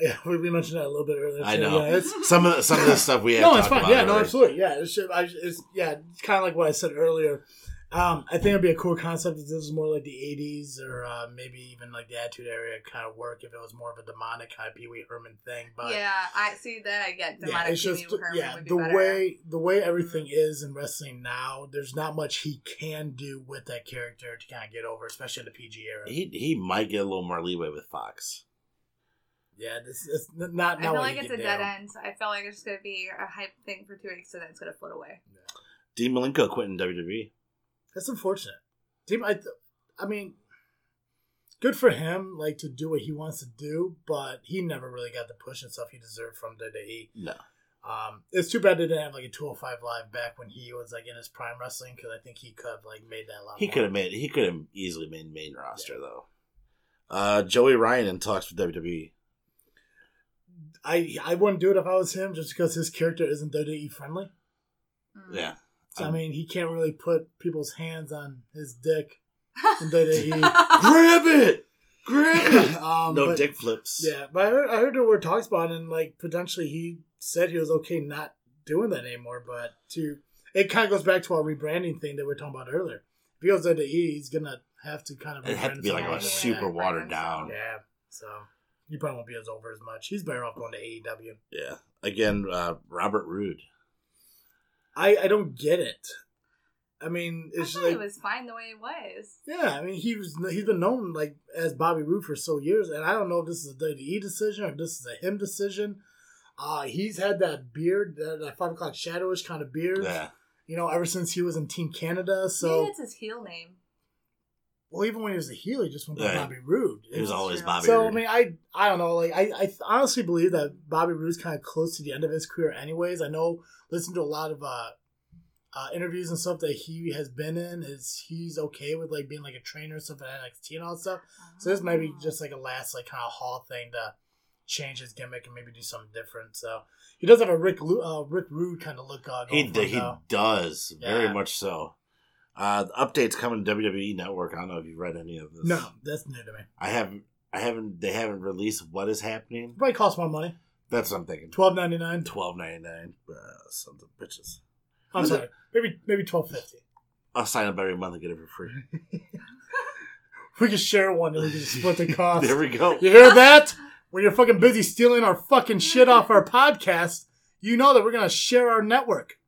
S1: Yeah, we we mentioned that a little bit earlier.
S2: I know.
S1: Yeah, it's, [LAUGHS]
S2: Some of the, some of the stuff we have.
S1: no, it's fine.
S2: about
S1: Yeah, no,
S2: already.
S1: absolutely. Yeah, it's, just, I, it's yeah, it's kind of like what I said earlier. Um, I think it'd be a cool concept if this was more like the '80s or uh, maybe even like the Attitude Era kind of work if it was more of a demonic kind of Pee Wee Herman thing. But
S3: yeah, I see that. I get
S1: yeah,
S3: demonic
S1: it's just
S3: Pee Wee Herman
S1: yeah
S3: would be
S1: the
S3: better.
S1: way the way everything is in wrestling now. There's not much he can do with that character to kind of get over, especially in the PG era.
S2: He he might get a little more leeway with Fox.
S1: Yeah, this is not not
S3: I feel
S1: what
S3: like
S1: he
S3: it's
S1: can
S3: a
S1: do.
S3: dead end. I feel like it's gonna be a hype thing for two weeks, and then it's gonna float away.
S2: Dean Malenko quit in WWE.
S1: That's unfortunate. Team, I, th- I mean, good for him, like to do what he wants to do, but he never really got the push and stuff he deserved from WWE.
S2: No.
S1: Um, it's too bad they didn't have like a 205 live back when he was like in his prime wrestling because I think he could have like made that a lot.
S2: He could have made he could have easily made main roster though. Uh, Joey Ryan in talks with. WWE.
S1: I I wouldn't do it if I was him, just because his character isn't WWE friendly.
S3: Mm.
S2: Yeah.
S1: So I
S2: Um,
S1: mean, he can't really put people's hands on his dick [LAUGHS] in WWE. [LAUGHS]
S2: Grab it! Grab it! [LAUGHS]
S1: um,
S2: no
S1: but-
S2: dick flips.
S1: Yeah, but I heard, I heard there were talks about it, and like potentially he said he was okay not doing that anymore. But to it kind of goes back to our rebranding thing that we were talking about earlier. If he goes into E, he's gonna have to kind of.
S2: It had to be like a super
S3: Yeah,
S2: watered down.
S1: Yeah, so he probably won't be as over as much. He's better off going to AEW.
S2: Yeah. Again, uh, Robert Roode.
S1: I I don't get it. I mean,
S3: I
S1: it's
S3: thought
S1: like
S3: it was fine the way it was.
S1: Yeah, I mean he was he's been known like as Bobby Roode for so years, and I don't know if this is a WWE decision or if this is a him decision. Uh he's had that beard, that, that five o'clock shadowish kind of beard,
S2: Yeah.
S1: you know, ever since he was in Team Canada. So,
S3: Maybe it's his heel name.
S1: Well, even when he was a heel, he just went by
S2: Yeah.
S1: Bobby Roode.
S2: It was
S1: It's-
S2: always
S3: true.
S2: Bobby
S1: so
S2: Roode.
S1: I mean, I I don't know. Like I, I honestly believe that Bobby Roode's kind of close to the end of his career. Anyways, I know. Listen to a lot of uh, uh, interviews and stuff that he has been in. Is he's okay with like being like a trainer and stuff at NXT and all that stuff. So this might be
S3: Oh.
S1: just like a last like kind of hall thing to change his gimmick and maybe do something different. So he does have a Rick uh, Rick Rude kind of look. Uh,
S2: he
S1: going for him,
S2: he
S1: though.
S2: does very much so. Uh, the updates coming to WWE Network. I don't know if you've read any of this.
S1: No, that's new to me.
S2: I haven't. I haven't. They haven't released what is happening.
S1: Probably cost more money.
S2: That's what I'm thinking.
S1: Twelve ninety nine.
S2: Twelve ninety nine. Uh, sons of bitches.
S1: I'm sorry. Maybe maybe twelve fifty.
S2: I'll sign up every month and get it for free. [LAUGHS]
S1: We can share one and we can split the [LAUGHS] cost.
S2: there we go.
S1: You hear that? When you're fucking busy stealing our fucking shit off our podcast, you know that we're gonna share our network,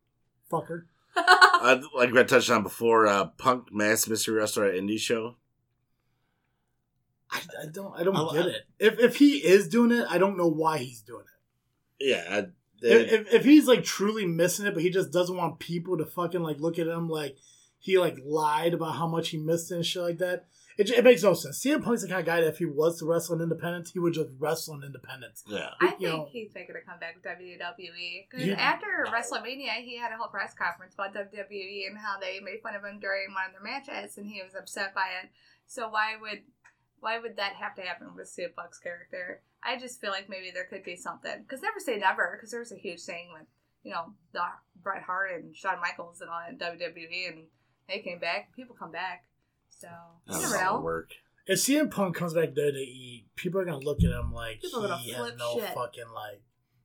S1: fucker.
S2: Uh, like I touched on before, uh, Punk Mass Mystery Wrestler at Indie Show.
S1: I, I don't I don't
S2: I-
S1: get it. If if he is doing it, I don't know why he's doing it.
S2: Yeah, I,
S1: If, if, if he's like truly missing it, but he just doesn't want people to fucking like look at him like he like lied about how much he missed it and shit like that. It, it makes no sense. CM Punk's the kind of guy that if he was to wrestle in independence, he would just wrestle in independence.
S2: yeah.
S3: I
S1: you
S3: think
S1: know-
S3: he's making a comeback with WWE because
S1: Yeah.
S3: after WrestleMania, he had a whole press conference about WWE and how they made fun of him during one of their matches, and he was upset by it. So why would why would that have to happen with CM Punk's character? I just feel like maybe there could be something because never say never because there was a huge thing with you know the Bret Hart and Shawn Michaels and all that in WWE, and they came back. People come back, so you
S2: That's
S3: never
S2: a
S3: know.
S2: work.
S1: If CM Punk comes back there to WWE, people are gonna look at him like
S3: People are gonna
S1: he has no
S3: shit.
S1: fucking like,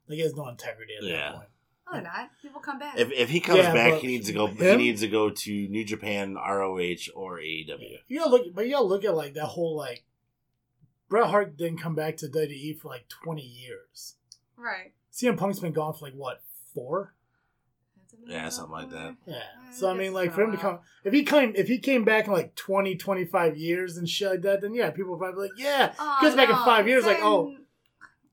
S1: like he has no integrity at
S2: Yeah.
S1: that point.
S3: No, they're not. People come back.
S2: If, if he comes
S1: Yeah,
S2: back,
S1: but
S2: he needs to go. He
S1: him?
S2: needs to go to New Japan, ROH, or AEW.
S1: You gotta look, but you gotta look at like that whole like. Bret Hart didn't come back to WWE for like twenty years.
S3: right.
S1: CM Punk's been gone for like what four?
S2: Yeah, something like that.
S1: Yeah. So I mean, like for him to come, if he came, if he came back in like 20, 25 years and shit like that, then yeah, people would probably be like, yeah.
S3: Oh,
S1: Comes back in five years, like, oh,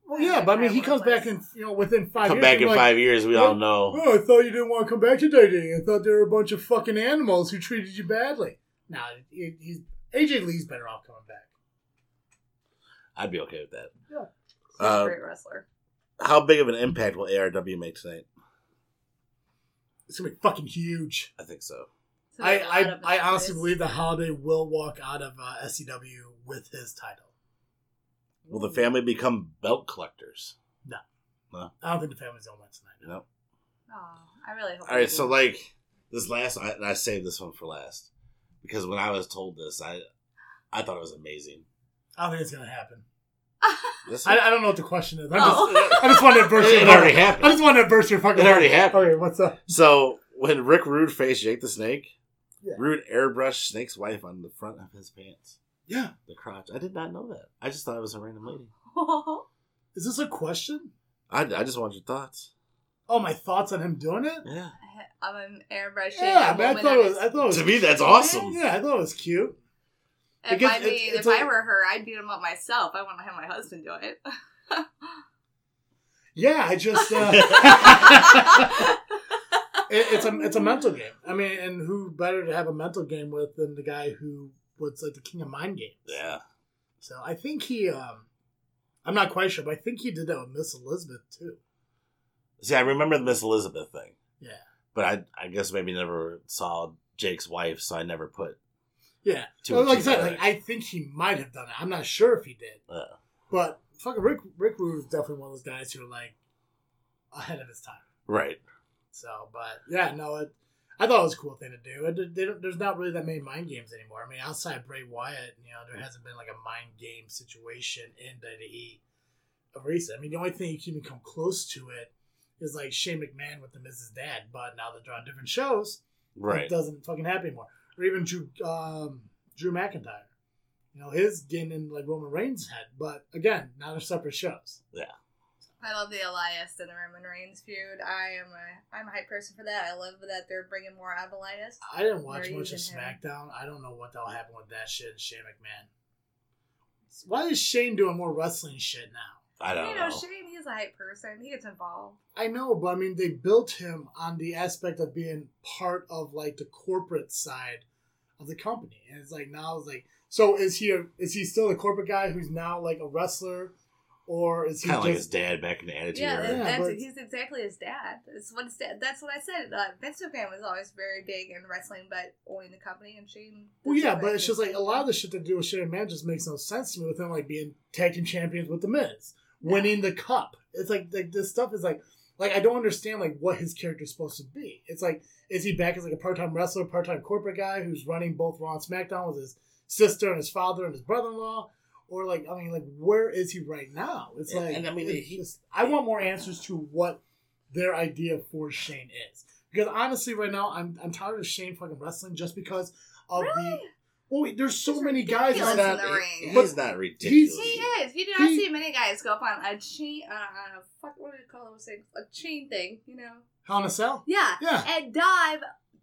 S1: Well, yeah, but I mean, he comes back in you know within five
S2: Come
S1: years.
S2: back in
S1: like,
S2: five years, we all know.
S1: Oh, I thought you didn't want to come back to dating. I thought there were a bunch of fucking animals who treated you badly. Nah, he, he's AJ Lee's better off coming back.
S2: I'd be okay with that.
S1: Yeah.
S3: He's a
S2: Uh,
S3: great wrestler.
S2: how big of an impact will ARW make tonight?
S1: It's gonna be fucking huge.
S2: I think so.
S3: So
S1: I
S3: there's a lot
S1: I, I honestly believe that Holiday will walk out of uh, SCW with his title.
S2: Will the family become belt collectors? No, no.
S1: I don't think the family's gonna win tonight.
S2: You know.
S3: Aw, I really hope.
S2: All right, so like this last, I, and I saved this one for last because when I was told this, I I thought it was amazing.
S1: I don't think it's gonna happen. [LAUGHS]
S2: This
S1: I, I don't know what the question is. I'm
S3: Oh.
S1: just, I just wanted to burst [LAUGHS]
S2: It-
S1: your
S2: it
S1: bubble.
S2: already happened.
S1: I just wanted to burst your fucking.
S2: It already
S1: bubble.
S2: happened.
S1: Okay, what's up?
S2: So when Rick Rude faced Jake the Snake,
S1: Yeah.
S2: Rude airbrushed Snake's wife on the front of his pants,
S1: Yeah,
S2: the crotch. I did not know that. I just thought it was a random lady. [LAUGHS]
S1: is this a question?
S2: I, I just want your thoughts.
S1: Oh, my thoughts on him doing it?
S2: Yeah.
S3: I'm an airbrushing.
S1: Yeah,
S3: a
S1: man, I thought it was. I thought it was.
S2: To me, that's awesome.
S1: Yeah, I thought it was cute.
S3: If
S1: Because
S3: I
S1: it's-
S3: mean,
S1: it's
S3: if I were her, I'd beat him up myself. I want to have my husband do it. [LAUGHS]
S1: Yeah, I just. Uh, [LAUGHS] it, it's a it's a mental game. I mean, and who better to have a mental game with than the guy who was like the king of mind games?
S2: Yeah.
S1: So I think he. um I'm not quite sure, but I think he did that with Miss Elizabeth too.
S2: See, I remember the Miss Elizabeth thing,
S1: Yeah.
S2: but I I guess maybe never saw Jake's wife, so I never put.
S1: Yeah. Well, like I said, like I think he might have done it. I'm not sure if he did,
S2: Uh,
S1: but fucking Rick Rick Rude is definitely one of those guys who are like ahead of his time.
S2: right.
S1: So, but yeah, no, it, I thought it was a cool thing to do. It, they don't, there's not really that many mind games anymore. I mean, outside Bray Wyatt, you know, there hasn't been like a mind game situation in WWE of recent. I mean, the only thing you can even come close to it is like Shane McMahon with the Mrs. Dad, but now that they're on different shows,
S2: Right.
S1: it doesn't fucking happen anymore. Or even Drew um, Drew McIntyre. You know, his getting in like Roman Reigns' head, but again, now they're separate shows. Yeah.
S3: I love the Elias and the Roman Reigns feud. I am a I'm a hype person for that. I love that they're bringing more out of Elias.
S1: I didn't watch much of
S3: using him.
S1: SmackDown. I don't know what the hell happened with that shit, and Shane McMahon. Why is Shane doing more wrestling shit now?
S2: I don't
S3: you know,
S2: know.
S3: Shane, he's a hype person. He gets involved.
S1: I know, but I mean, they built him on the aspect of being part of like the corporate side of the company, and it's like now it's like, so is he a, is he still the corporate guy who's now like a wrestler, or is he
S2: Kind of like his dad back in the Attitude
S3: Yeah,
S2: Era.
S1: Yeah,
S3: that's,
S1: but-
S3: he's exactly his dad. That's what his dad. That's what I said. Uh, Vince McMahon was always very big in wrestling, but owning the company and Shane.
S1: well, yeah, but it's just like a lot of the shit to do with Shane McMahon just makes no sense to me with him like being tag team champions with the Miz, winning the cup. It's like like this stuff is like like I don't understand like what his character's supposed to be. It's like is he back as like a part time wrestler, part time corporate guy who's running both Raw and SmackDown with his sister and his father and his brother in law? Or like I mean like where is he right now? It's
S2: And-
S1: like
S2: and I mean, he-
S1: just- I want more answers to what their idea for Shane is. Because honestly right now I'm I'm tired of Shane fucking wrestling just because of the
S3: Really?
S1: Well, wait, there's so
S3: He's
S1: many guys
S3: ridiculous
S1: that
S3: in the ring.
S2: He-
S1: But
S2: He's not ridiculous.
S3: He is. You do not
S1: He-
S3: see many guys go up on a chain, uh, uh, fuck, what do you call those things? A chain thing, you know?
S1: Hell in a Cell.
S3: Yeah.
S1: Yeah,
S3: And dive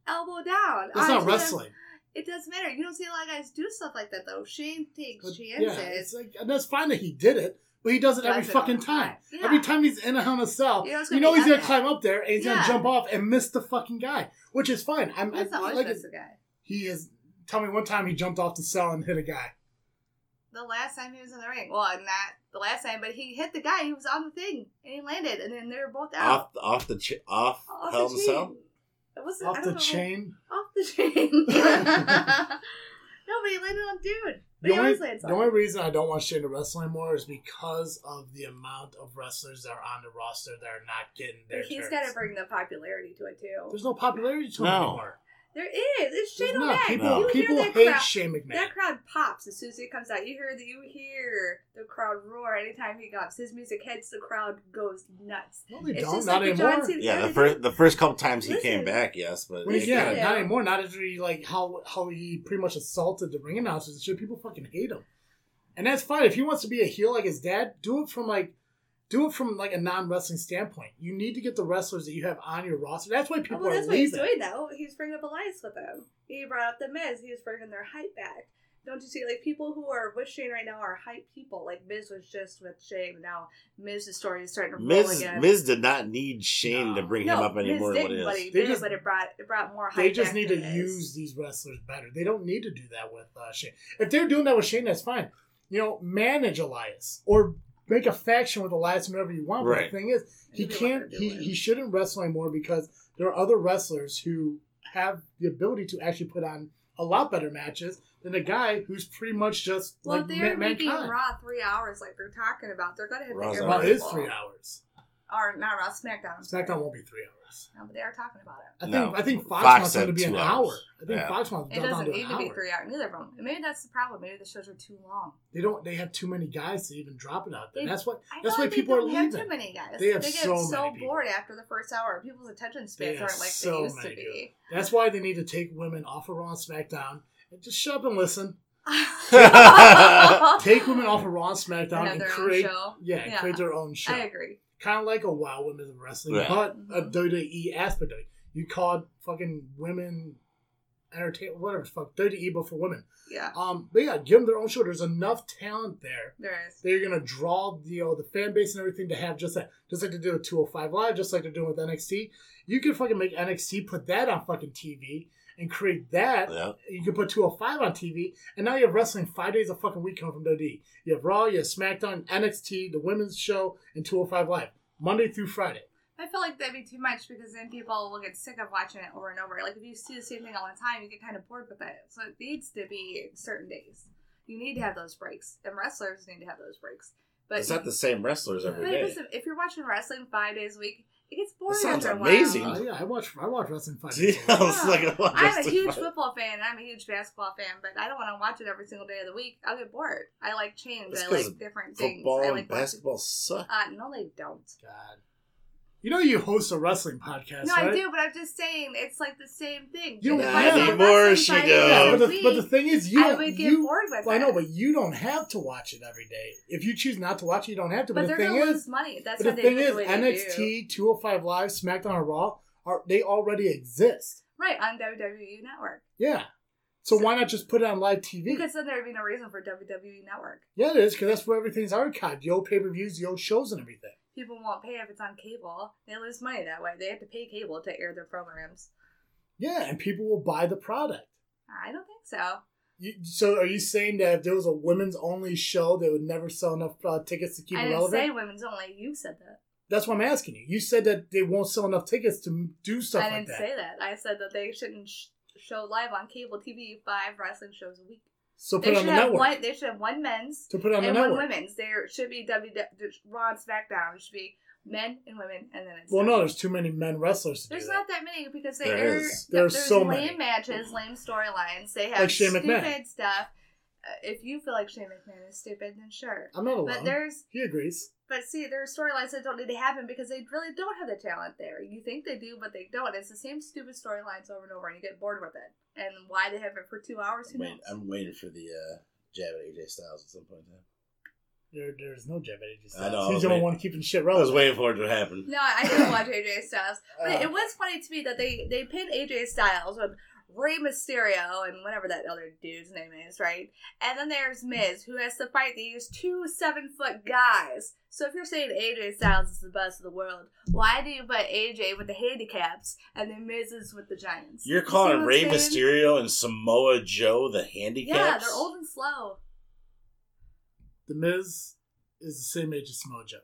S3: elbow down.
S1: that's not wrestling.
S3: It doesn't matter. You don't see a lot of guys do stuff like that though. Shane takes
S1: But,
S3: chances.
S1: yeah, it's like and that's fine that he did it, but he does it every
S3: Does it all
S1: fucking time.
S3: time. Yeah.
S1: Every time he's in a Hell in a Cell,
S3: You know
S1: you know he's gonna climb up there and he's
S3: Yeah.
S1: gonna jump off and miss the fucking guy, which is fine. I'm
S3: That's
S1: I,
S3: always
S1: like
S3: just a guy.
S1: he is. Tell me one time he jumped off the cell and hit a guy.
S3: The last time he was in the ring. Well, not the last time, but he hit the guy. He was on the thing and he landed, and then they were both out.
S2: off off the ch- off,
S3: Off
S2: Hell
S3: the
S2: in Cell.
S3: chain. It was
S1: Off the
S3: know.
S1: chain.
S3: Off the chain. [LAUGHS] [LAUGHS] no, but he landed on dude.
S1: The only, the only reason I don't want Shane to wrestle anymore is because of the amount of wrestlers that are on the roster that are not getting their
S3: But he's
S1: turns.
S3: got to bring the popularity to it too.
S1: There's no popularity to him
S2: No.
S1: anymore.
S3: There is. It's Shane
S1: There's not.
S3: O'Mac.
S1: People,
S3: You
S1: people
S3: hear that
S1: hate
S3: crowd,
S1: Shane McMahon.
S3: That crowd pops as soon as he comes out. You hear that. You hear the crowd roar anytime he comes. His music hits. The crowd goes nuts.
S1: no, they
S3: It's
S1: don't.
S3: just
S1: Not
S3: like the
S1: anymore.
S3: John Cena.
S2: Yeah, the first the first couple times he
S3: Listen.
S2: came back, yes, but
S1: Well,
S2: it
S1: yeah,
S2: kinda-
S1: not anymore. Not after he like how how he pretty much assaulted the ring announcers and shit. People fucking hate him, and that's fine. If he wants to be a heel like his dad, do it from like do it from like a non wrestling standpoint. You need to get the wrestlers that you have on your roster. That's why
S3: Oh,
S1: people
S3: well,
S1: are
S3: that's what he's
S1: leaving.
S3: doing though. He's bringing up Elias with him. He brought up the Miz. He's bringing their hype back. Don't you see? Like people who are with Shane right now are hype people. Like Miz was just with Shane. Now Miz's story is starting to roll
S2: Miz
S3: again.
S2: Miz did not need Shane
S1: No.
S2: to bring
S3: no,
S2: him up anymore.
S3: Miz
S2: more than what
S3: didn't, but he
S1: They
S3: did.
S1: just-
S3: but it brought it brought more hype.
S1: They just
S3: back
S1: need
S3: to
S1: to
S3: Miz.
S1: use these wrestlers better. They don't need to do that with uh, Shane. If they're doing that with Shane, that's fine. You know, manage Elias or make a faction with Elias whenever you want. But the thing is, he
S3: Maybe
S1: can't. He, he shouldn't wrestle anymore because there are other wrestlers who have the ability to actually put on a lot better matches than a guy who's pretty much just
S3: Well,
S1: like
S3: they're
S1: ma-
S3: making
S1: mankind.
S3: Raw three hours, like they're talking about. They're gonna hit
S2: Raw's
S3: the
S2: not
S1: Raw is three hours.
S3: Or not Raw, SmackDown.
S1: SmackDown won't be three hours.
S3: No, but they are talking about it.
S1: I think
S2: No.
S1: I think Fox,
S2: Fox
S1: wants them
S2: said
S1: to be an
S2: two
S1: hour.
S2: hours.
S1: I think
S2: Yeah.
S1: Fox wants
S3: It
S1: to
S3: doesn't
S1: to
S3: need
S1: an
S3: to be three hours. Neither of them. Maybe that's the problem. Maybe the shows are too long.
S1: They don't. They have too many guys to even drop it out there.
S3: They-
S1: That's what.
S3: I
S1: That's why people are
S3: don't have
S1: leaving.
S3: Too many guys.
S1: They have
S3: get
S1: so
S3: so,
S1: many people.
S3: bored after the first hour. People's attention spans aren't like
S1: so
S3: they used to
S1: many
S3: be.
S1: That's why they need to take women off of Raw and SmackDown and just shut up and listen. [LAUGHS] Take women off of Raw and SmackDown and create, yeah,
S3: Yeah.
S1: create their own show.
S3: I agree.
S1: Kind of like a WoW Women's Wrestling,
S2: Yeah.
S1: but a. WWE aspect of it. You called fucking women entertainment, whatever the fuck, WWE, but for women.
S3: Yeah,
S1: Um, but yeah, give them their own show. There's enough talent there.
S3: there is.
S1: They're gonna draw the you know, the fan base and everything to have just that, just like they do with 205 Live, just like they're doing with NXT. You can fucking make NXT, put that on fucking TV, and create that.
S2: Yeah.
S1: You can put 205 on TV, and now you have wrestling five days a fucking week coming from WWE. You have Raw, you have SmackDown, NXT, the women's show, and 205 Live, Monday through Friday.
S3: I feel like that'd be too much because then people will get sick of watching it over and over. Like if you see the same thing all the time, you get kind of bored with it. So it needs to be certain days. You need to have those breaks, and wrestlers need to have those breaks. But
S2: it's not the same wrestlers every
S3: but
S2: day.
S3: listen, if you're watching wrestling five days a week, it gets boring.
S2: sounds
S3: after a
S2: amazing.
S3: While.
S1: Uh, yeah, I watch I watch wrestling five
S2: Yeah,
S1: days.
S2: I
S1: a week.
S2: was like, oh,
S3: I'm a
S2: just-
S3: huge football fan. I'm a huge basketball fan, but I don't want to watch it every single day of the week. I'll get bored. I like change.
S2: That's
S3: I
S2: 'cause
S3: like different things.
S2: Football
S3: I
S2: and
S3: like watching-
S2: basketball suck.
S3: Uh, no, they don't.
S1: God. You know you host a wrestling podcast,
S3: No,
S1: right?
S3: I do, but I'm just saying it's like the same thing.
S1: You don't
S3: If
S1: have
S3: I
S1: to.
S3: watch wrestling
S2: she
S3: five days
S1: Yeah,
S3: a
S1: but the, but the thing is, you
S3: I
S1: don't.
S3: would get
S1: you,
S3: bored with
S1: well, I
S3: it.
S1: know, but you don't have to watch it every day. If you choose not to watch it, you don't have to. But,
S3: But
S1: the
S3: they're
S1: thing
S3: gonna
S1: is,
S3: lose money. That's
S1: but
S3: why
S1: the
S3: they
S1: thing
S3: do
S1: is,
S3: the way they do.
S1: NXT, 205 Live, SmackDown, and Raw are they already exist?
S3: right on WWE Network.
S1: Yeah. So why not just put it on live TV?
S3: Because then there'd be no reason for WWE Network.
S1: yeah, it is because that's where everything's archived. The old pay per views, the old shows, and everything.
S3: People won't pay if it's on cable. They lose money that way. They have to pay cable to air their programs.
S1: Yeah, and people will buy the product.
S3: I don't think so.
S1: You, so are you saying that if there was a women's only show, they would never sell enough uh, tickets to keep
S3: I
S1: it
S3: didn't say women's only. You said that.
S1: That's what I'm asking you. You said that they won't sell enough tickets to do stuff
S3: I didn't
S1: that.
S3: say that. I said that they shouldn't sh- show live on cable TV five wrestling shows a week.
S1: So put
S3: They
S1: it on
S3: should
S1: the
S3: have
S1: network.
S3: one. They should have one men's
S1: to put it on the
S3: and one
S1: network.
S3: women's. There should be W Raw and SmackDown. It should be men and women, and then it's
S1: Well, no, there's too many men wrestlers to
S3: There's
S1: do
S3: not that many because they
S2: There
S3: air.
S2: is.
S1: There's
S3: there's
S1: so
S3: lame
S1: many.
S3: matches, lame storylines. They have
S1: Like Shane
S3: stupid
S1: McMahon.
S3: stuff. Uh, if you feel like Shane McMahon is stupid, then sure.
S1: I'm not alone.
S3: But there's,
S1: he agrees.
S3: But see, there are storylines that don't need to happen because they really don't have the talent there. You think they do, but they don't. It's the same stupid storylines over and over, and you get bored with it. And why they have it for two hours? Who
S2: Wait,
S3: knows?
S2: I'm waiting for the uh, jab at AJ Styles at some point. in time.
S1: There, there's no Jeff Eddie.
S2: I know, I
S1: He's
S2: was
S1: the only
S2: waiting.
S1: one keeping shit
S2: I was waiting for it to happen.
S3: No, I didn't watch AJ Styles. But
S1: Uh,
S3: it was funny to me that they they pinned AJ Styles with Rey Mysterio and whatever that other dude's name is, right? And then there's Miz, who has to fight these two seven foot guys. So if you're saying AJ Styles is the best of the world, why do you put AJ with the handicaps and then Miz is with the giants?
S2: You're calling
S3: what
S2: Rey
S3: saying?
S2: Mysterio and Samoa Joe the handicaps?
S3: Yeah, they're old and slow.
S1: The Miz is the same age as Mojo.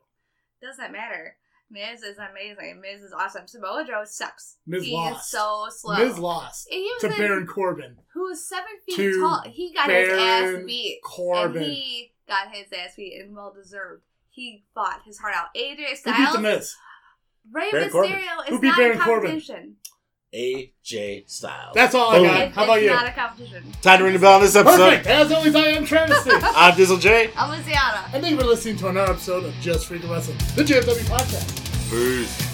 S3: Doesn't matter. Miz is amazing. Miz is awesome. Samoa Joe sucks.
S1: Miz
S3: he
S1: lost.
S3: is so slow.
S1: Miz lost
S3: He was
S1: to
S3: in-
S1: Baron Corbin.
S3: who was seven feet
S1: To
S3: tall. He got his ass beat.
S1: Corbin.
S3: And he got his ass beat and well deserved. He fought his heart out. AJ
S1: Who beat the
S3: Styles,
S1: Miz?
S3: Ray
S2: Baron
S3: Mysterio
S2: Corbin.
S3: is
S1: Who beat
S3: not
S1: Baron
S3: a
S1: Corbin?
S2: AJ Styles.
S1: That's all I got.
S3: It-
S1: How about
S3: it's
S1: you?
S3: not a competition.
S2: Time to ring the bell on this episode.
S1: Perfect. As always, I am Travis.
S2: I'm Dizzle J.
S3: I'm Luciana.
S1: and thank you for listening to another episode of Just Freaking Wrestling, the JFW podcast.
S2: Peace.